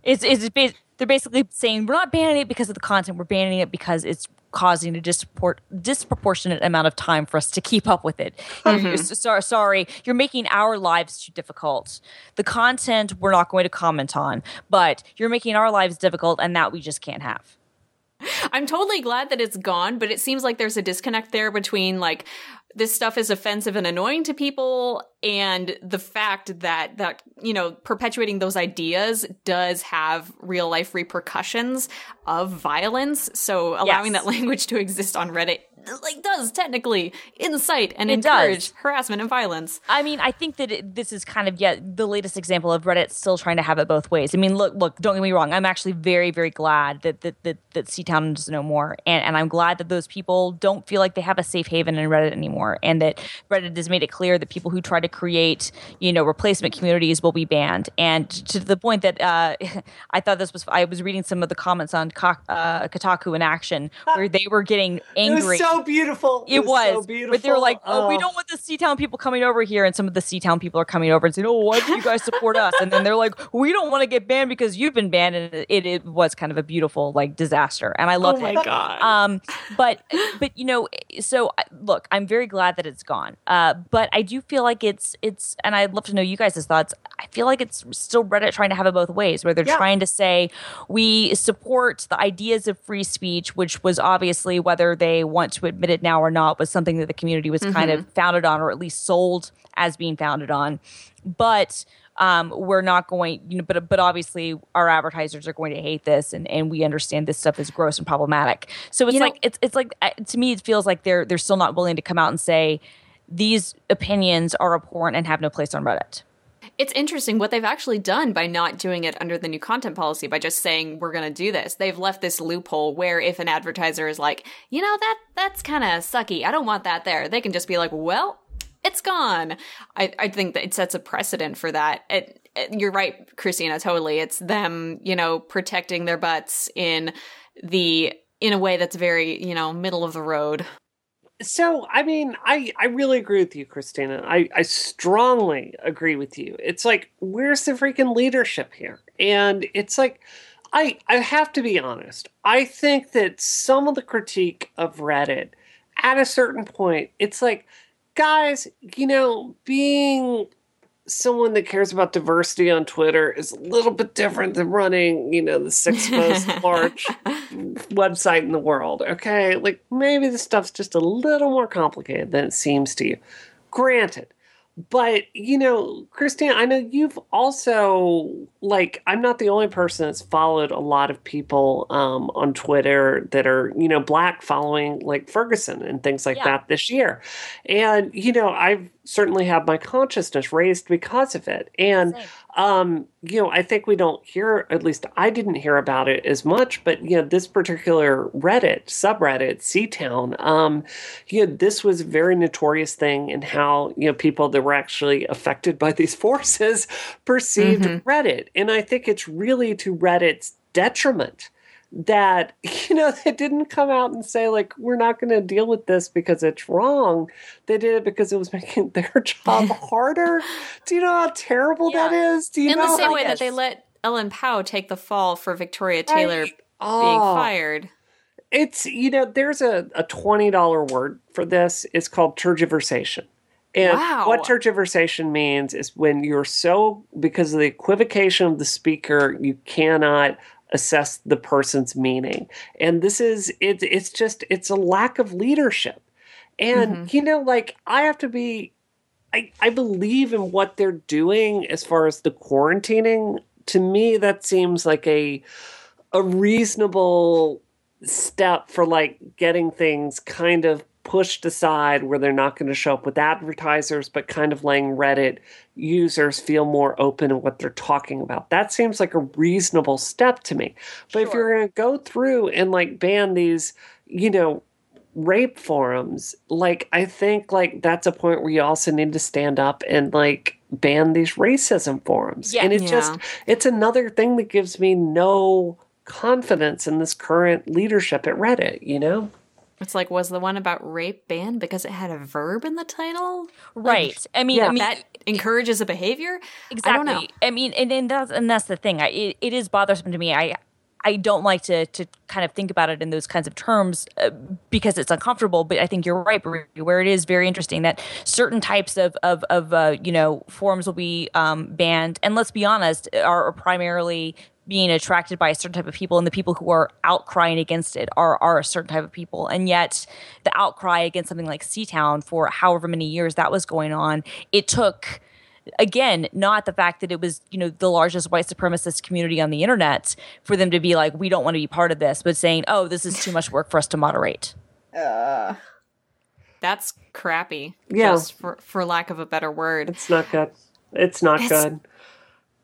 It's it's they're basically saying we're not banning it because of the content, we're banning it because it's causing a disproportionate amount of time for us to keep up with it. Mm-hmm. So, sorry, you're making our lives too difficult. The content we're not going to comment on, but you're making our lives difficult, and that we just can't have. I'm totally glad that it's gone, but it seems like there's a disconnect there between like this stuff is offensive and annoying to people and the fact that that you know perpetuating those ideas does have real life repercussions of violence so allowing yes. that language to exist on reddit like does technically incite and it encourage does. harassment and violence. I mean, I think that it, this is kind of yet the latest example of Reddit still trying to have it both ways. I mean, look, look, don't get me wrong. I'm actually very, very glad that that that, that Seatown is no more, and and I'm glad that those people don't feel like they have a safe haven in Reddit anymore, and that Reddit has made it clear that people who try to create, you know, replacement communities will be banned. And to the point that uh, I thought this was, I was reading some of the comments on uh, Kotaku in Action where they were getting angry. so beautiful. It, it was, so beautiful. but they were like, "Oh, oh, we don't want the Seatown people coming over here." And some of the Seatown people are coming over and saying, "Oh, why do you guys support us?" And then they're like, "We don't want to get banned because you've been banned." And it, it, was kind of a beautiful like disaster, and I love oh it. Oh my god! Um, but but you know, so look, I'm very glad that it's gone. Uh, but I do feel like it's it's, and I'd love to know you guys' thoughts. I feel like it's still Reddit trying to have it both ways, where they're yeah. trying to say we support the ideas of free speech, which was obviously whether they want to admit it now or not was something that the community was mm-hmm. kind of mm-hmm. founded on, or at least sold as being founded on. But um, we're not going, you know, but but obviously our advertisers are going to hate this, and, and we understand this stuff is gross and problematic. So it's you like know, it's it's like uh, to me it feels like they're they're still not willing to come out and say these opinions are abhorrent and have no place on Reddit. It's interesting what they've actually done by not doing it under the new content policy by just saying we're going to do this. They've left this loophole where if an advertiser is like, "You know that that's kind of sucky. I don't want that there." They can just be like, "Well, it's gone." I I think that it sets a precedent for that. It, it, you're right, Christina, totally. It's them, you know, protecting their butts in the in a way that's very, you know, middle of the road. So, I mean, I, I really agree with you, Christina. I, I strongly agree with you. It's like, where's the freaking leadership here? And it's like, I, I have to be honest. I think that some of the critique of Reddit at a certain point, it's like, guys, you know, being someone that cares about diversity on Twitter is a little bit different than running, you know, the sixth most large website in the world. Okay. Like maybe the stuff's just a little more complicated than it seems to you. Granted, but you know christine i know you've also like i'm not the only person that's followed a lot of people um, on twitter that are you know black following like ferguson and things like yeah. that this year. And you know i've certainly had my consciousness raised because of it. And Same. um, you know, I think we don't hear, at least I didn't hear about it as much, but, you know, this particular Reddit, subreddit, Seatown, um, you know, this was a very notorious thing in how, you know, people that were actually affected by these forces perceived mm-hmm. Reddit. And I think it's really to Reddit's detriment that you know they didn't come out and say like we're not going to deal with this because it's wrong. They did it because it was making their job harder. Do you know how terrible yeah. that is? Do you in know the same way that they let ellen pao take the fall for victoria taylor right. oh, being fired. It's you know there's a, a $20 word for this. It's called tergiversation. And wow. what tergiversation means is when you're so because of the equivocation of the speaker you cannot assess the person's meaning. And this is it, it's just it's a lack of leadership. And mm-hmm. you know, like I have to be I, I believe in what they're doing as far as the quarantining. To me, that seems like a a reasonable step for like getting things kind of pushed aside where they're not going to show up with advertisers, but kind of letting Reddit users feel more open in what they're talking about. That seems like a reasonable step to me. But sure. if you're going to go through and like ban these, you know, rape forums, like I think like that's a point where you also need to stand up and like ban these racism forums. Yeah. And it's yeah. just it's another thing that gives me no confidence in this current leadership at Reddit, you know? It's like, was the one about rape banned because it had a verb in the title? Right. Like, I mean, yeah. I mean, that encourages a behavior. Exactly. I. I mean, and, and that's and that's the thing. I, it, it is bothersome to me. I I don't like to to kind of think about it in those kinds of terms uh, because it's uncomfortable. But I think you're right, where it is very interesting that certain types of of, of uh, you know forms will be um, banned, and let's be honest, are primarily being attracted by a certain type of people and the people who are outcrying against it are, are a certain type of people. And yet the outcry against something like seatown for however many years that was going on it took again not the fact that it was you know the largest white supremacist community on the internet for them to be like we don't want to be part of this but saying oh this is too much work for us to moderate. Uh, that's crappy yeah. just for, for lack of a better word. It's not good. It's not it's, good.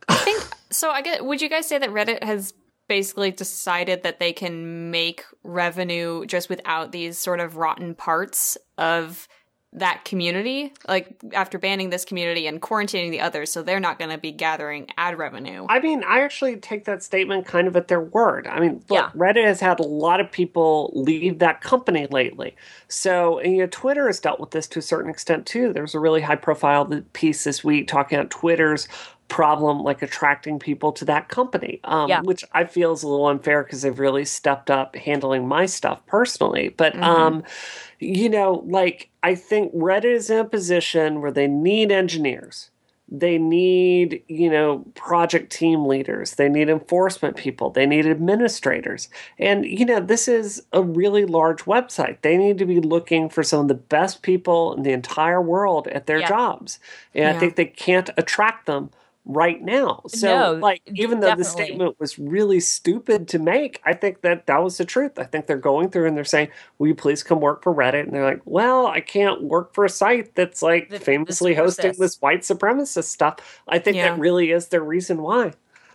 I think so I get would you guys say that Reddit has basically decided that they can make revenue just without these sort of rotten parts of that community? Like after banning this community and quarantining the others so they're not going to be gathering ad revenue. I mean i actually take that statement kind of at their word. I mean look, yeah. reddit has had a lot of people leave that company lately. So and, you know twitter has dealt with this to a certain extent too. There's a really high profile piece this week talking about twitter's problem like attracting people to that company um, yeah. which i feel is a little unfair because they've really stepped up handling my stuff personally but mm-hmm. um, you know like i think reddit is in a position where they need engineers they need you know project team leaders they need enforcement people they need administrators and you know this is a really large website they need to be looking for some of the best people in the entire world at their yeah. jobs and yeah. i think they can't attract them right now. So, no, like, even though definitely. the statement was really stupid to make, I think that that was the truth. I think they're going through and they're saying, "Will you please come work for Reddit?" And they're like, "Well, I can't work for a site that's like the, famously hosting this white supremacist stuff." I think yeah. that really is their reason why.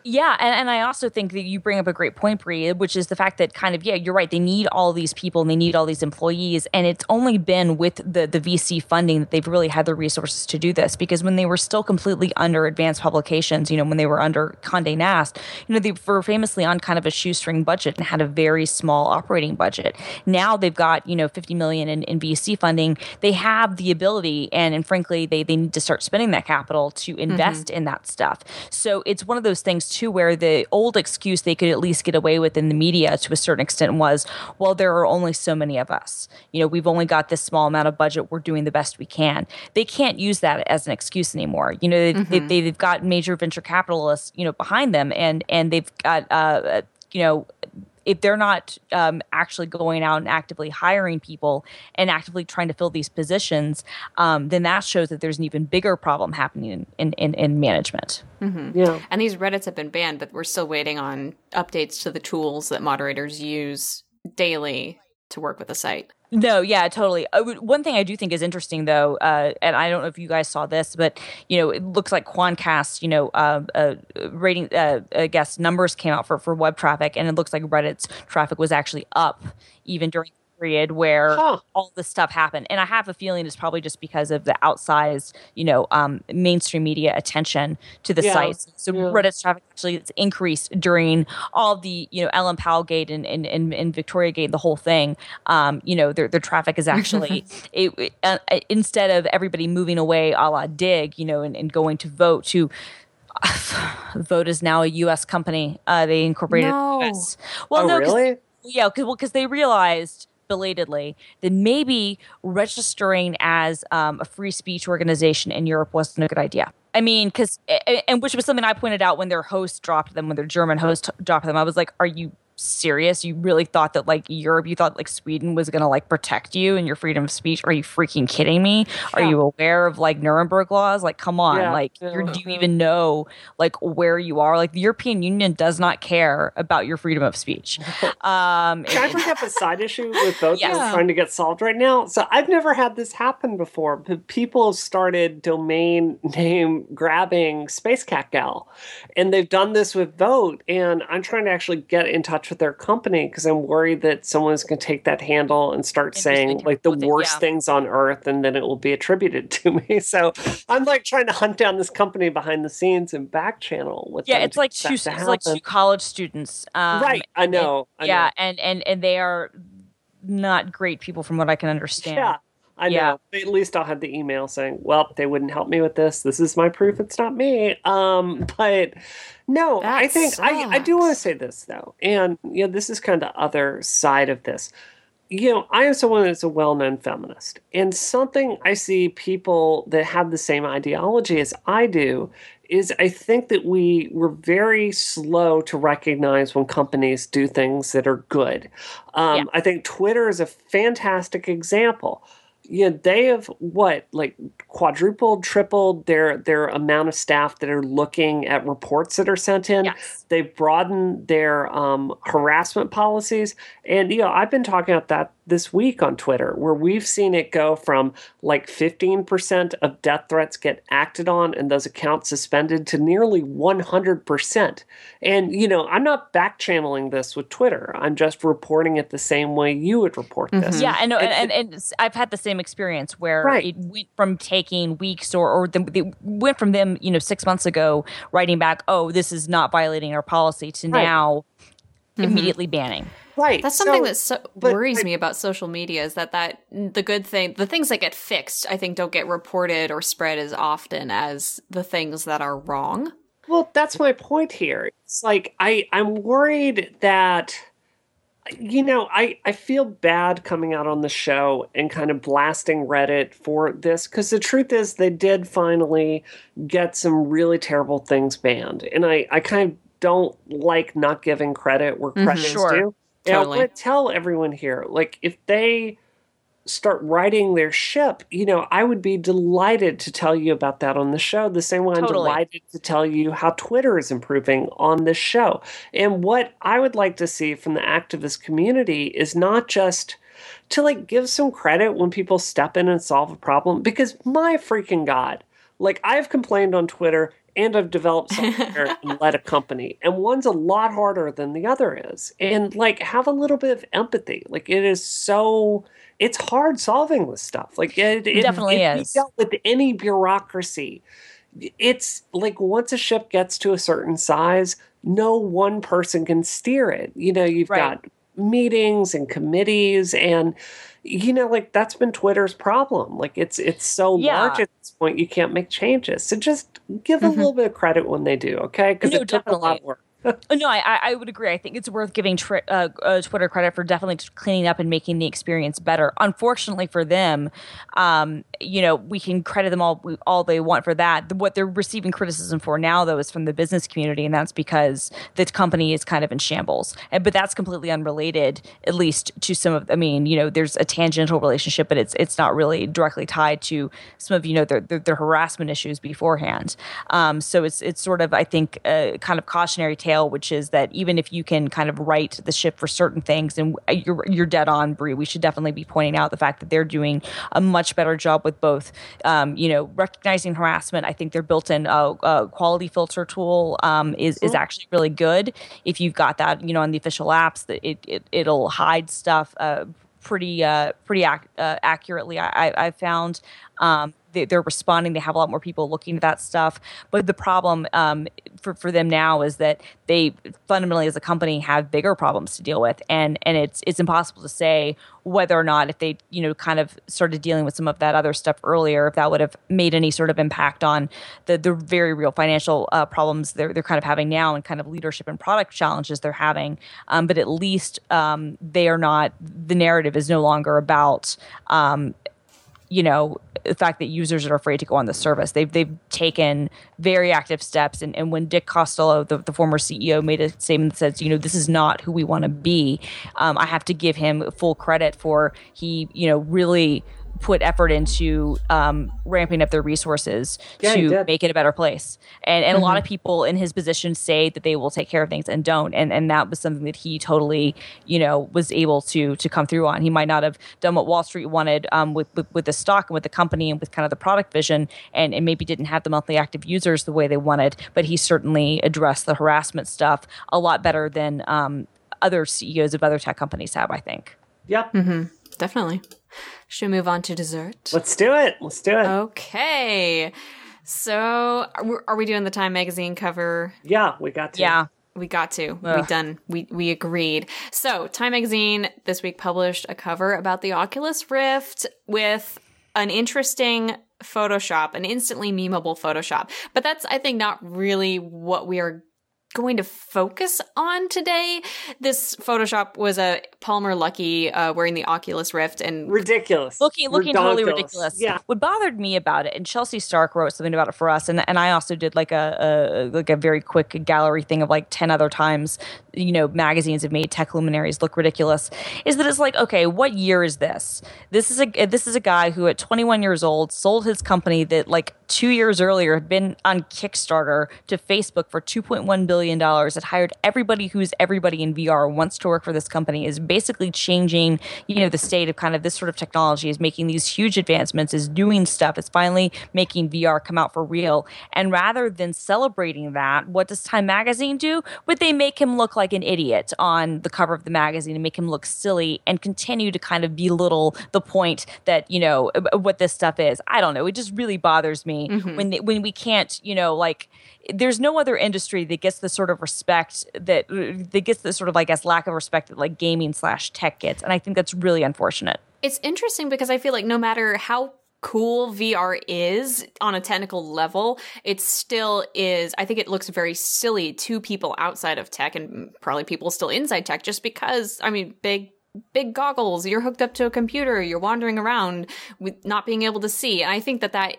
Yeah, and, and I also think that you bring up a great point, Brie, which is the fact that kind of yeah, you're right. They need all these people and they need all these employees, and it's only been with the the VC funding that they've really had the resources to do this. Because when they were still completely under advanced publications, you know, when they were under Condé Nast, you know, they were famously on kind of a shoestring budget and had a very small operating budget. Now they've got you know 50 million in, in VC funding. They have the ability, and and frankly, they they need to start spending that capital to invest mm-hmm. in that stuff. So it's one of those things too, where the old excuse they could at least get away with in the media to a certain extent was, well, there are only so many of us. You know, we've only got this small amount of budget. We're doing the best we can. They can't use that as an excuse anymore. You know, they, mm-hmm. they, have got major venture capitalists, you know, behind them, and and they've got, uh, you know if they're not um, actually going out and actively hiring people and actively trying to fill these positions, um, then that shows that there's an even bigger problem happening in, in, in management. Mm-hmm. Yeah. And these Reddits have been banned, but we're still waiting on updates to the tools that moderators use daily to work with the site. No, yeah, totally. Uh, one thing I do think is interesting, though, uh, and I don't know if you guys saw this, but you know, it looks like Quantcast, you know, uh, uh rating, uh, I guess numbers came out for for web traffic, and it looks like Reddit's traffic was actually up even during period where huh. all this stuff happened. And I have a feeling it's probably just because of the outsized, you know, um, mainstream media attention to the yeah. sites. So yeah. Reddit's traffic actually it's increased during all the, you know, Ellen Pao Gate and, and, and, and Victoria Gate, the whole thing. Um, you know, their, their traffic is actually, it, it, uh, instead of everybody moving away a la Digg, you know, and, and going to Voat to Voat is now a U.S. company. Uh, they incorporated no. US. Well, oh, no, really? Yeah, because well, they realized belatedly, then maybe registering as um, a free speech organization in Europe wasn't a good idea. I mean, because, and which was something I pointed out when their host dropped them, when their German host dropped them. I was like, are you serious? You really thought that like Europe, you thought like Sweden was gonna like protect you and your freedom of speech? Are you freaking kidding me? Are you aware of like Nuremberg laws? Like, come on, yeah. like, yeah. do you even know like where you are? Like, the European Union does not care about your freedom of speech. Um, Can I bring up a side issue with both yes. trying to get solved right now? So I've never had this happen before. But people started domain name grabbing Space Cat Gal, and they've done this with Voat. And I'm trying to actually get in touch with their company because I'm worried that someone's going to take that handle and start saying like the worst yeah. things on earth and then it will be attributed to me. So I'm like trying to hunt down this company behind the scenes and back channel with Yeah, it's like two it's like two college students. Um, right. I know. And, I yeah, and and and they are not great people from what I can understand. Yeah. I yeah. know. At least I'll have the email saying, "Well, they wouldn't help me with this. This is my proof. It's not me." Um, but no, that I think I, I do want to say this though, and you know, this is kind of the other side of this. You know, I am someone that's a well-known feminist, and something I see people that have the same ideology as I do is I think that we were very slow to recognize when companies do things that are good. Um, yeah. I think Twitter is a fantastic example yeah, they have what like quadrupled, tripled their their amount of staff that are looking at reports that are sent in. Yes. They've broadened their um, harassment policies, and you know I've been talking about that this week on Twitter, where we've seen it go from like 15% of death threats get acted on and those accounts suspended to nearly 100%. And, you know, I'm not back channeling this with Twitter. I'm just reporting it the same way you would report this. Mm-hmm. Yeah, I know. And, and, and, I've had the same experience where right. it went from taking weeks or, or the, went from them, you know, six months ago writing back, oh, this is not violating our policy to right. now mm-hmm. immediately banning. Right. That's something so, that so worries I, me about social media is that that the good thing, the things that get fixed, I think don't get reported or spread as often as the things that are wrong. Well, that's my point here. It's like I I'm worried that you know, I, I feel bad coming out on the show and kind of blasting Reddit for this because the truth is they did finally get some really terrible things banned. And I, I kind of don't like not giving credit where mm-hmm. credit is sure. due. Totally. I want to tell everyone here, like, if they start writing their ship, you know, I would be delighted to tell you about that on the show. The same way I'm delighted to tell you how Twitter is improving on this show. And what I would like to see from the activist community is not just to like give some credit when people step in and solve a problem, because my freaking God, like I've complained on Twitter and I've developed software and led a company. And one's a lot harder than the other is. And like have a little bit of empathy. Like it is so it's hard solving this stuff. Like it, it definitely it, is. Dealt with any bureaucracy. It's like once a ship gets to a certain size, no one person can steer it. You know, you've right. got meetings and committees and you know like that's been twitter's problem. Like it's it's so yeah. large at this point you can't make changes. So just give mm-hmm. a little bit of credit when they do okay? Because no, it took a lot of work no, I, I would agree. I think it's worth giving tri- uh, uh, Twitter credit for definitely cleaning up and making the experience better. Unfortunately for them, um, you know, we can credit them all all they want for that. What they're receiving criticism for now, though, is from the business community, and that's because the company is kind of in shambles. And, but that's completely unrelated, at least to some of. I mean, you know, there's a tangential relationship, but it's it's not really directly tied to some of you know their their, their harassment issues beforehand. Um, so it's it's sort of I think a kind of cautionary tale which is that even if you can kind of right the ship for certain things, and you're you're dead on, Brie, we should definitely be pointing out the fact that they're doing a much better job with both, um, you know, recognizing harassment. I think their built-in uh, uh, quality filter tool um, is is mm-hmm. actually really good. If you've got that, you know, on the official apps, that it, it it'll hide stuff. Uh, pretty uh, pretty ac- uh, accurately. I, I, I found um, they, are responding. They have a lot more people looking at that stuff. But the problem um, for for them now is that they fundamentally, as a company, have bigger problems to deal with, and and it's it's impossible to say whether or not if they you know kind of started dealing with some of that other stuff earlier, if that would have made any sort of impact on the the very real financial uh, problems they're they're kind of having now and kind of leadership and product challenges they're having. Um, but at least um, they are not. The narrative is no longer about um, you know the fact that users are afraid to go on the service. They've they've taken very active steps, and, and when Dick Costolo, the, the former CEO, made a statement that says, you know, this is not who we want to be, um, I have to give him full credit for he, you know, really put effort into um, ramping up their resources yeah, to make it a better place. And and mm-hmm. a lot of mm-hmm. people in his position say that they will take care of things and don't. And and that was something that he totally, you know, was able to to come through on. He might not have done what Wall Street wanted um, with, with, with the stock and with the company and with kind of the product vision, and and maybe didn't have the monthly active users the way they wanted. But he certainly addressed the harassment stuff a lot better than um, other CEOs of other tech companies have. I think. Yep. Mm-hmm. Definitely. Should we move on to dessert? Let's do it. Let's do it. Okay. So, are we doing the Time magazine cover? Yeah, we got to. Yeah. We got to. Ugh. We done. We we agreed. So, Time magazine this week published a cover about the Oculus Rift with an interesting Photoshop, an instantly memeable Photoshop. But that's I think not really what we are going to focus on today. This Photoshop was a Palmer Luckey uh, wearing the Oculus Rift and ridiculous, looking looking Redonkulous. totally ridiculous. Yeah. What bothered me about it, and Chelsea Stark wrote something about it for us, and and I also did like a, a like a very quick gallery thing of like ten other times. You know, magazines have made tech luminaries look ridiculous. Is that it's like okay, what year is this? This is a this is a guy who at 21 years old sold his company that like two years earlier had been on Kickstarter to Facebook for 2.1 billion billion dollars that hired everybody who's everybody in VR wants to work for this company is basically changing, you know, the state of kind of this sort of technology is making these huge advancements, is doing stuff, is finally making VR come out for real. And rather than celebrating that, what does Time Magazine do? Would they make him look like an idiot on the cover of the magazine and make him look silly and continue to kind of belittle the point that, you know, what this stuff is? I don't know. It just really bothers me mm-hmm. when they, when we can't, you know, like there's no other industry that gets the sort of respect that that gets the sort of I guess lack of respect that like gaming slash tech gets, and I think that's really unfortunate. It's interesting because I feel like no matter how cool VR is on a technical level, it still is. I think it looks very silly to people outside of tech and probably people still inside tech just because, I mean, big big goggles you're hooked up to a computer you're wandering around with not being able to see and i think that that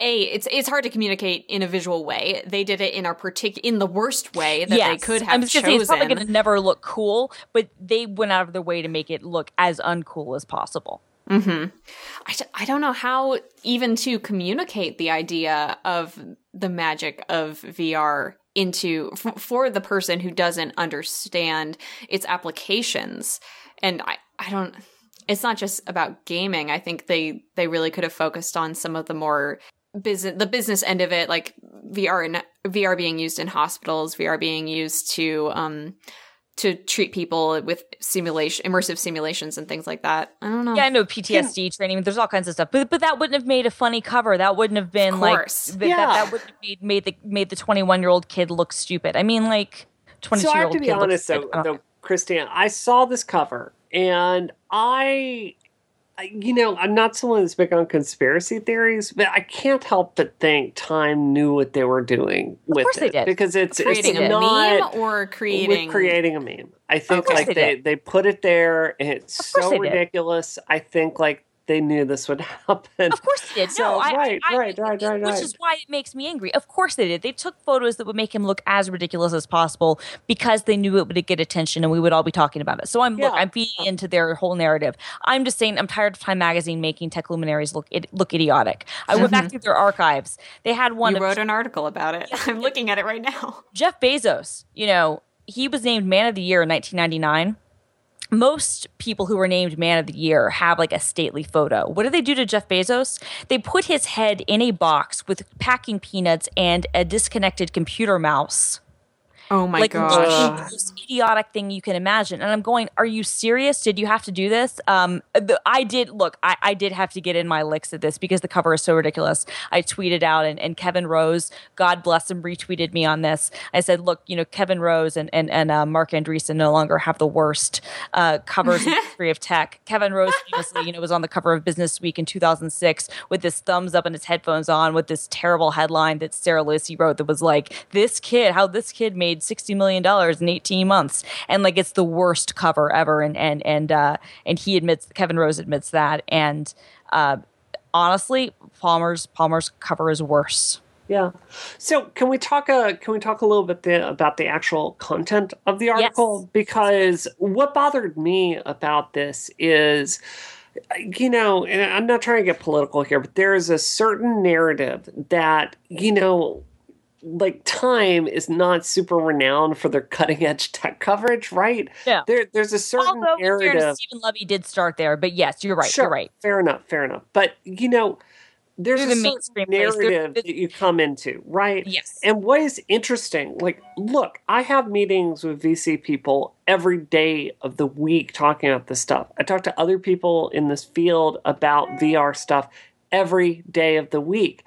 a it's it's hard to communicate in a visual way. They did it in a particular in the worst way that yes. they could have I'm just chosen. Say it's probably going to never look cool, but they went out of their way to make it look as uncool as possible. Mm-hmm. I, I don't know how even to communicate the idea of the magic of VR into f- for the person who doesn't understand its applications. And I, I don't it's not just about gaming. I think they they really could have focused on some of the more business the business end of it like VR and VR being used in hospitals, VR being used to um to treat people with simulation, immersive simulations, and things like that. I don't know. Yeah, I know PTSD yeah. training. There's all kinds of stuff, but but that wouldn't have made a funny cover. That wouldn't have been like yeah. that, that would have made, made the made the 21 year old kid look stupid. I mean, like 22 so year old. So I have to be honest, though, though, Christine, I saw this cover and I you know, I'm not someone that's big on conspiracy theories, but I can't help but think Time knew what they were doing with it because it's creating it's a not, meme or creating creating a meme. I think like they, they, they put it there and it's so ridiculous. I think like they knew this would happen. Of course they did. So, no, I, right, I, right, right, right, Which is why it makes me angry. Of course they did. They took photos that would make him look as ridiculous as possible because they knew it would get attention and we would all be talking about it. So I'm yeah. look, I'm feeding into their whole narrative. I'm just saying I'm tired of Time Magazine making tech luminaries look look idiotic. I went back mm-hmm. through their archives. They had one. You wrote an article about it. I'm looking at it right now. Jeff Bezos. You know, he was named Man of the Year in 1999 most people who were named man of the year have like a stately photo. What do they do to Jeff Bezos? They put his head in a box with packing peanuts and a disconnected computer mouse Oh my like, gosh. The most idiotic thing you can imagine. And I'm going, are you serious? Did you have to do this? Um, the, I did, look, I, I, did have to get in my licks at this because the cover is so ridiculous. I tweeted out, and, and Kevin Rose, God bless him, retweeted me on this. I said, look, you know, Kevin Rose and, and, and uh, Marc Andreessen no longer have the worst uh, covers in the history of tech. Kevin Rose famously, you know, was on the cover of Business Week in 2006 with this thumbs up and his headphones on with this terrible headline that Sarah Lacy wrote that was like, this kid, how this kid made made sixty million dollars in eighteen months, and like it's the worst cover ever. And and and uh, and he admits, Kevin Rose admits that. And uh, honestly, Palmer's Palmer's cover is worse. Yeah. So can we talk a uh, can we talk a little bit the, about the actual content of the article? Yes. Because what bothered me about this is you know, and I'm not trying to get political here, but there is a certain narrative that, you know, like Time is not super renowned for their cutting edge tech coverage, right? Yeah. There, there's a certain area. Although, narrative. Steven Levy did start there, but yes, you're right. Sure, you're right. Fair enough. Fair enough. But you know, there's Through a the certain narrative that you come into, right? Yes. And what is interesting, like, look, I have meetings with VC people every day of the week talking about this stuff. I talk to other people in this field about VR stuff every day of the week.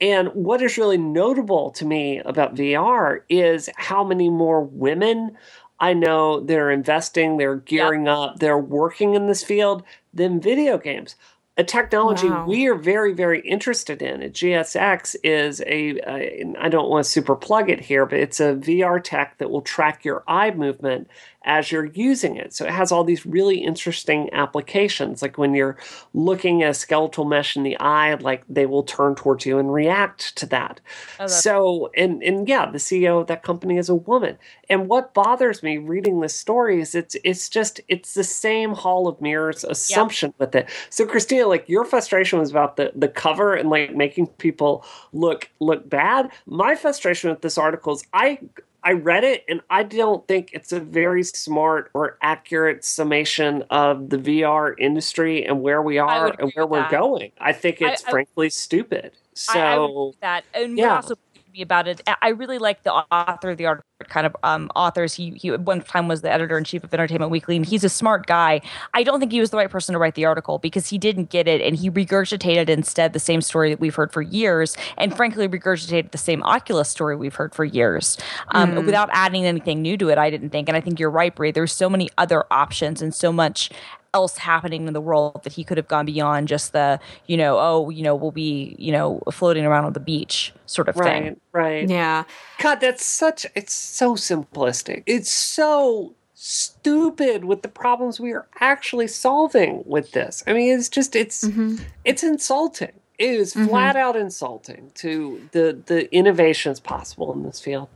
And what is really notable to me about VR is how many more women I know they're investing, they're gearing yep. up, they're working in this field than video games. A technology wow. we are very, very interested in at GSX is a. a I don't want to super plug it here, but it's a VR tech that will track your eye movement as you're using it. So it has all these really interesting applications. Like when you're looking at a skeletal mesh in the eye, like they will turn towards you and react to that. Oh, so, and, and yeah, the CEO of that company is a woman. And what bothers me reading this story is it's, it's just, it's the same Hall of Mirrors assumption with it. So Christina, like your frustration was about the, the cover and like making people look, look bad. My frustration with this article is I, I read it and I don't think it's a very smart or accurate summation of the VR industry and where we are and where we're that. going. I think it's I, I, frankly stupid. So I, that and yeah. also about it. I really like the author of the article kind of um, authors. He he one time was the editor in chief of Entertainment Weekly, and he's a smart guy. I don't think he was the right person to write the article because he didn't get it, and he regurgitated instead the same story that we've heard for years, and frankly regurgitated the same Oculus story we've heard for years, um, mm. without adding anything new to it. I didn't think, and I think you're right, Brie. There's so many other options and so much else happening in the world that he could have gone beyond just the you know oh you know we'll be you know floating around on the beach sort of right, thing right Right. yeah god that's such it's so simplistic it's so stupid with the problems we are actually solving with this i mean it's just it's mm-hmm. it's insulting it is mm-hmm. flat out insulting to the the innovations possible in this field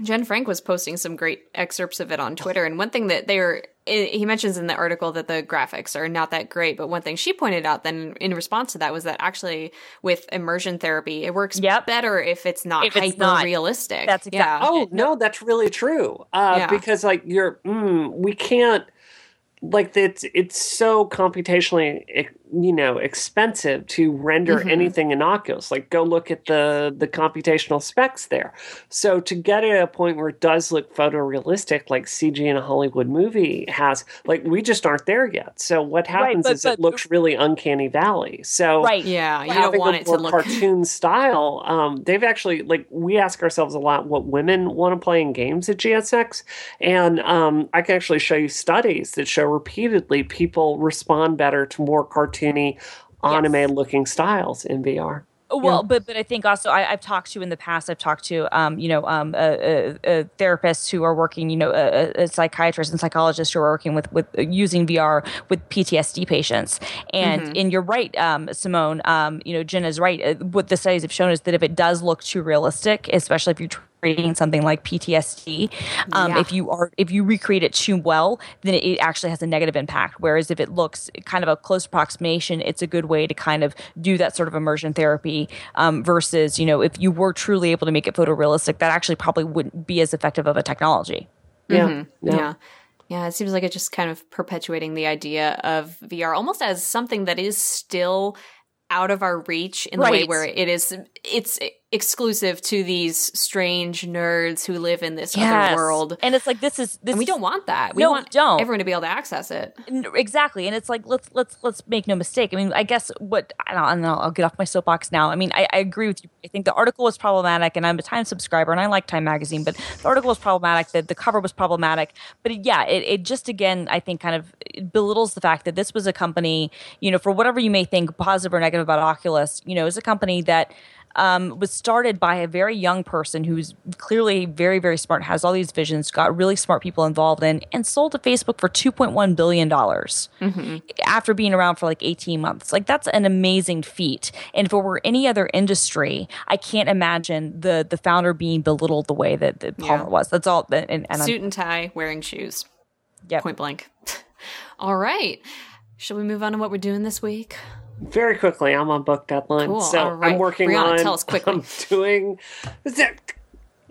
Jenn Frank was posting some great excerpts of it on Twitter, and one thing that they were it, he mentions in the article that the graphics are not that great, but one thing she pointed out then in response to that was that actually with immersion therapy, it works yep. better if it's not if hyper realistic. That's exactly. Yeah. Oh no, that's really true. Uh, yeah. Because like you're, mm, we can't like it's it's so computationally you know expensive to render mm-hmm. anything innocuous Like go look at the the computational specs there. So to get at a point where it does look photorealistic, like CG in a Hollywood movie has, like we just aren't there yet. So what happens right, but, is but, it looks really uncanny valley. So right, yeah, you don't want it to look cartoon style. Um, they've actually like we ask ourselves a lot what women want to play in games at GSX, and um, I can actually show you studies that show repeatedly people respond better to more cartoony, anime looking styles in VR. Well, yeah. but but I think also I, have talked to in the past. I've talked to um, you know um, uh, uh, therapists who are working, you know, uh, psychiatrists and psychologists who are working with with using VR with PTSD patients. And mm-hmm. and you're right, um, Simone. Um, you know, Jenn is right. Uh, what the studies have shown is that if it does look too realistic, especially if you creating something like PTSD, um, yeah. if you are if you recreate it too well, then it, actually has a negative impact. Whereas if it looks kind of a close approximation, it's a good way to kind of do that sort of immersion therapy. Um, versus, you know, if you were truly able to make it photorealistic, that actually probably wouldn't be as effective of a technology. Yeah. Mm-hmm. yeah. yeah. Yeah, it seems like it's just kind of perpetuating the idea of VR almost as something that is still out of our reach in the right. way where it is it's exclusive to these strange nerds who live in this yes. other world. And it's like this is this and we don't want that. We no, want don't. everyone to be able to access it. Exactly. And it's like let's let's let's make no mistake. I mean, I guess what I don't, know, I'll get off my soapbox now. I mean, I, I, agree with you. I think the article was problematic and I'm a Time subscriber and I like Time magazine, but the article was problematic, the, the cover was problematic. But yeah, it, it just again I think kind of belittles the fact that this was a company, you know, for whatever you may think positive or negative about Oculus, you know, is a company that um, was started by a very young person who's clearly very, very smart, has all these visions, got really smart people involved in, and sold to Facebook for $2.1 billion mm-hmm. after being around for like 18 months. Like, that's an amazing feat. And if it were any other industry, I can't imagine the, the founder being belittled the way that, that Palmer yeah. was. That's all. And, and Suit and tie, wearing shoes. Yeah. Point blank. all right. Shall we move on to what we're doing this week? Very quickly. I'm on book deadline, cool. so right. I'm working Brianna, on. Tell us quickly. I'm doing.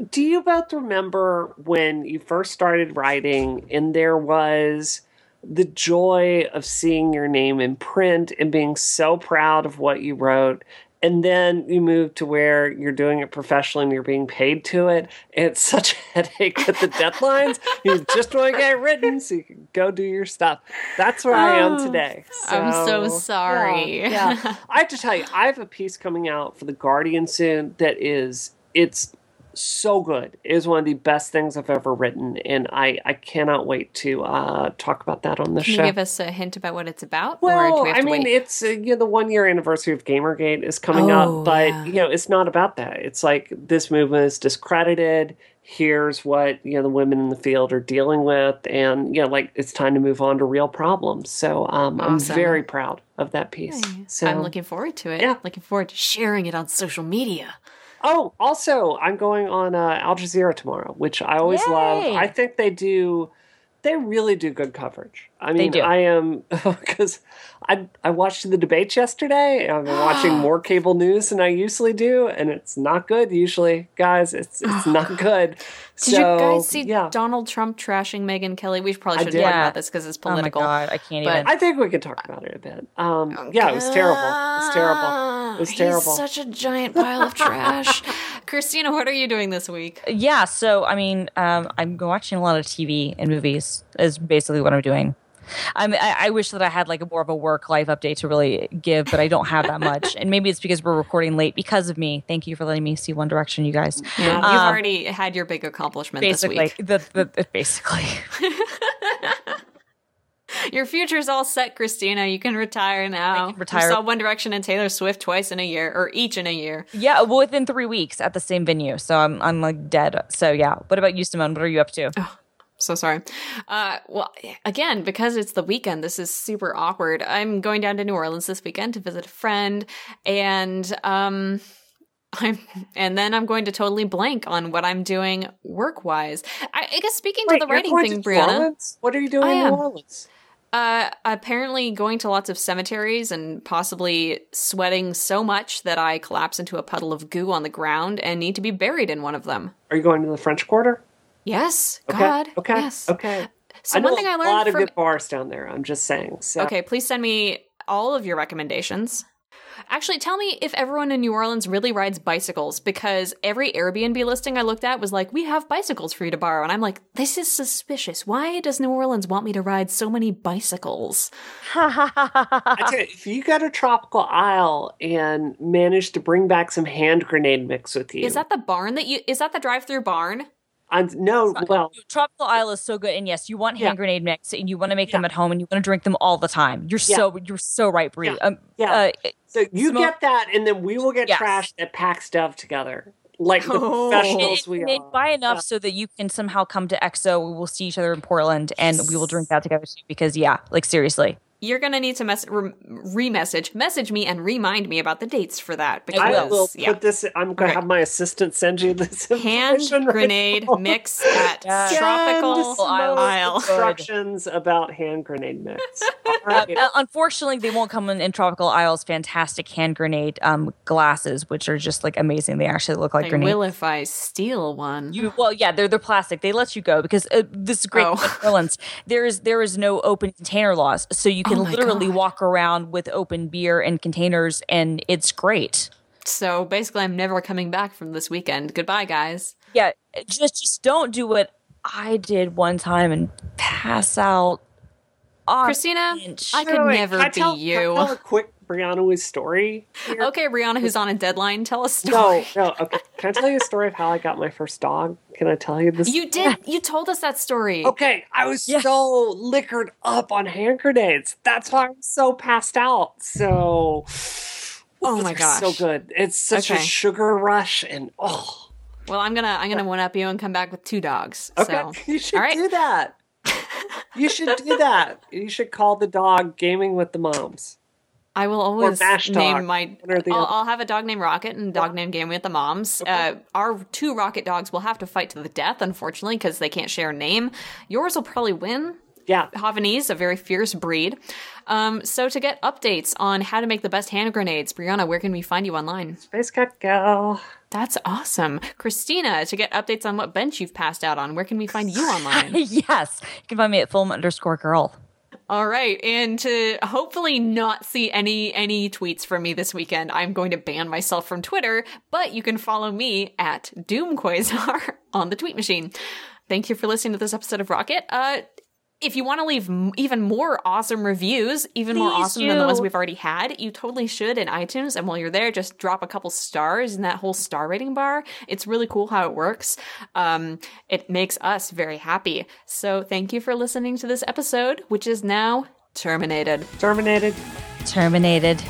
do you both remember when you first started writing, and there was the joy of seeing your name in print and being so proud of what you wrote, and then you move to where you're doing it professionally and you're being paid to it. It's such a headache with the deadlines. you just want to get it written so you can go do your stuff. That's where oh, I am oh, today. So, I'm so sorry. Yeah, yeah. I have to tell you, I have a piece coming out for the Guardian soon that is it's so good. It is one of the best things I've ever written, and I, I cannot wait to uh, talk about that on the Can show. you give us a hint about what it's about? Well, we I mean, wait? it's uh, you know the one year anniversary of GamerGate is coming oh, up, but yeah. you know it's not about that. It's like this movement is discredited. Here's what you know the women in the field are dealing with, and you know like it's time to move on to real problems. So um, awesome. I'm very proud of that piece. Hey, so I'm looking forward to it. Yeah, looking forward to sharing it on social media. Oh, also, I'm going on uh, Al Jazeera tomorrow, which I always Yay. love. I think they do, they really do good coverage. I mean, I am because I I watched the debates yesterday. I've been watching more cable news than I usually do, and it's not good. Usually, guys, it's it's not good. Did so, you guys see yeah. Donald Trump trashing Megyn Kelly? We probably should talk about this because it's political. Oh my god, I can't but, even. I think we could talk about it a bit. Um, oh yeah, it was terrible. It was terrible. It was terrible. He's such a giant pile of trash. Christina, what are you doing this week? Yeah, so I mean, um, I'm watching a lot of TV and movies. Is basically what I'm doing. I, mean, I, I wish that I had like a more of a work life update to really give, but I don't have that much. and maybe it's because we're recording late because of me. Thank you for letting me see One Direction, you guys. Yeah, you've um, already had your big accomplishment basically, this week. The, the, basically. Your future's all set, Christina. You can retire now. Can retire. You saw One Direction and Taylor Swift twice in a year, or each in a year. Yeah, well, within three weeks at the same venue. So I'm I'm like dead. So yeah. What about you, Simone? What are you up to? Oh, so sorry. Uh, well, again, because it's the weekend, this is super awkward. I'm going down to New Orleans this weekend to visit a friend, and um, I'm, and then I'm going to totally blank on what I'm doing work wise. I, I, guess speaking Wait, to the writing thing, Brianna. What are you doing I in New Orleans? Uh, apparently going to lots of cemeteries and possibly sweating so much that I collapse into a puddle of goo on the ground and need to be buried in one of them. Are you going to the French Quarter? Yes. Okay. God. Okay. Yes. Okay. So I one thing I learned a lot from... of good bars down there. I'm just saying. So. Okay, please send me all of your recommendations. Actually, tell me if everyone in New Orleans really rides bicycles because every Airbnb listing I looked at was like, we have bicycles for you to borrow. And I'm like, this is suspicious. Why does New Orleans want me to ride so many bicycles? I tell you, if you got a tropical isle and manage to bring back some hand grenade mix with you. Is that the barn that you, is that the drive through barn? I'm, no, well, tropical isle is so good, and yes, you want hand yeah. grenade mix, and you want to make yeah. them at home, and you want to drink them all the time. You're yeah. so you're so right, Brie. Yeah, um, yeah. Uh, so you get that, and then we will get yes. trashed at PAX Dev together, like the oh. professionals we and, are. Buy enough so that you can somehow come to XOXO. We will see each other in Portland, and we will drink that together too. Because yeah, like seriously you're gonna need to mess re- message message me and remind me about the dates for that because I will yeah. put this. I'm gonna okay. have my assistant send you this hand grenade right mix at yes. tropical isle instructions about hand grenade mix. Right. Uh, unfortunately, they won't come in, in tropical isles. Fantastic hand grenade um, glasses, which are just like amazing. They actually look like I grenades. Will if I steal one? You well, yeah, they're they're plastic. They let you go because uh, this is great. Oh. There is there is no open container laws, so you can oh literally God. walk around with open beer and containers, and it's great. So basically, I'm never coming back from this weekend. Goodbye, guys. Yeah, just just don't do what I did one time and pass out. Christina, I could wait, never be tell, you. I tell a quick Brianna's story. Here? Okay, Brianna, who's on a deadline, tell a story. No, no. Okay, can I tell you a story of how I got my first dog? Can I tell you this? You did. You told us that story. Okay, I was yeah. so liquored up on hand grenades. That's why I'm so passed out. So, oh my gosh, so good. It's such okay. a sugar rush, and oh. Well, I'm gonna I'm gonna one up you and come back with two dogs. Okay, so. you should do that. you should do that. You should call the dog gaming with the moms. I will always name my. I'll, I'll, have a dog named Rocket and a dog named Gaming with the moms. Okay. Uh, our two Rocket dogs will have to fight to the death, unfortunately, because they can't share a name. Yours will probably win. Yeah. Havanese, a very fierce breed. Um, so to get updates on how to make the best hand grenades, Brianna, where can we find you online? Spacekatgal. That's awesome. Christina, to get updates on what bench you've passed out on, where can we find you online? yes. You can find me at film underscore girl. All right, and to hopefully not see any any tweets from me this weekend, I'm going to ban myself from Twitter. But you can follow me at Doomquasar on the tweet machine. Thank you for listening to this episode of Rocket. Uh, if you want to leave m- even more awesome reviews, even Please more awesome do. than the ones we've already had, you totally should in iTunes. And while you're there, just drop a couple stars in that whole star rating bar. It's really cool how it works. Um, it makes us very happy. So thank you for listening to this episode, which is now terminated. Terminated. Terminated.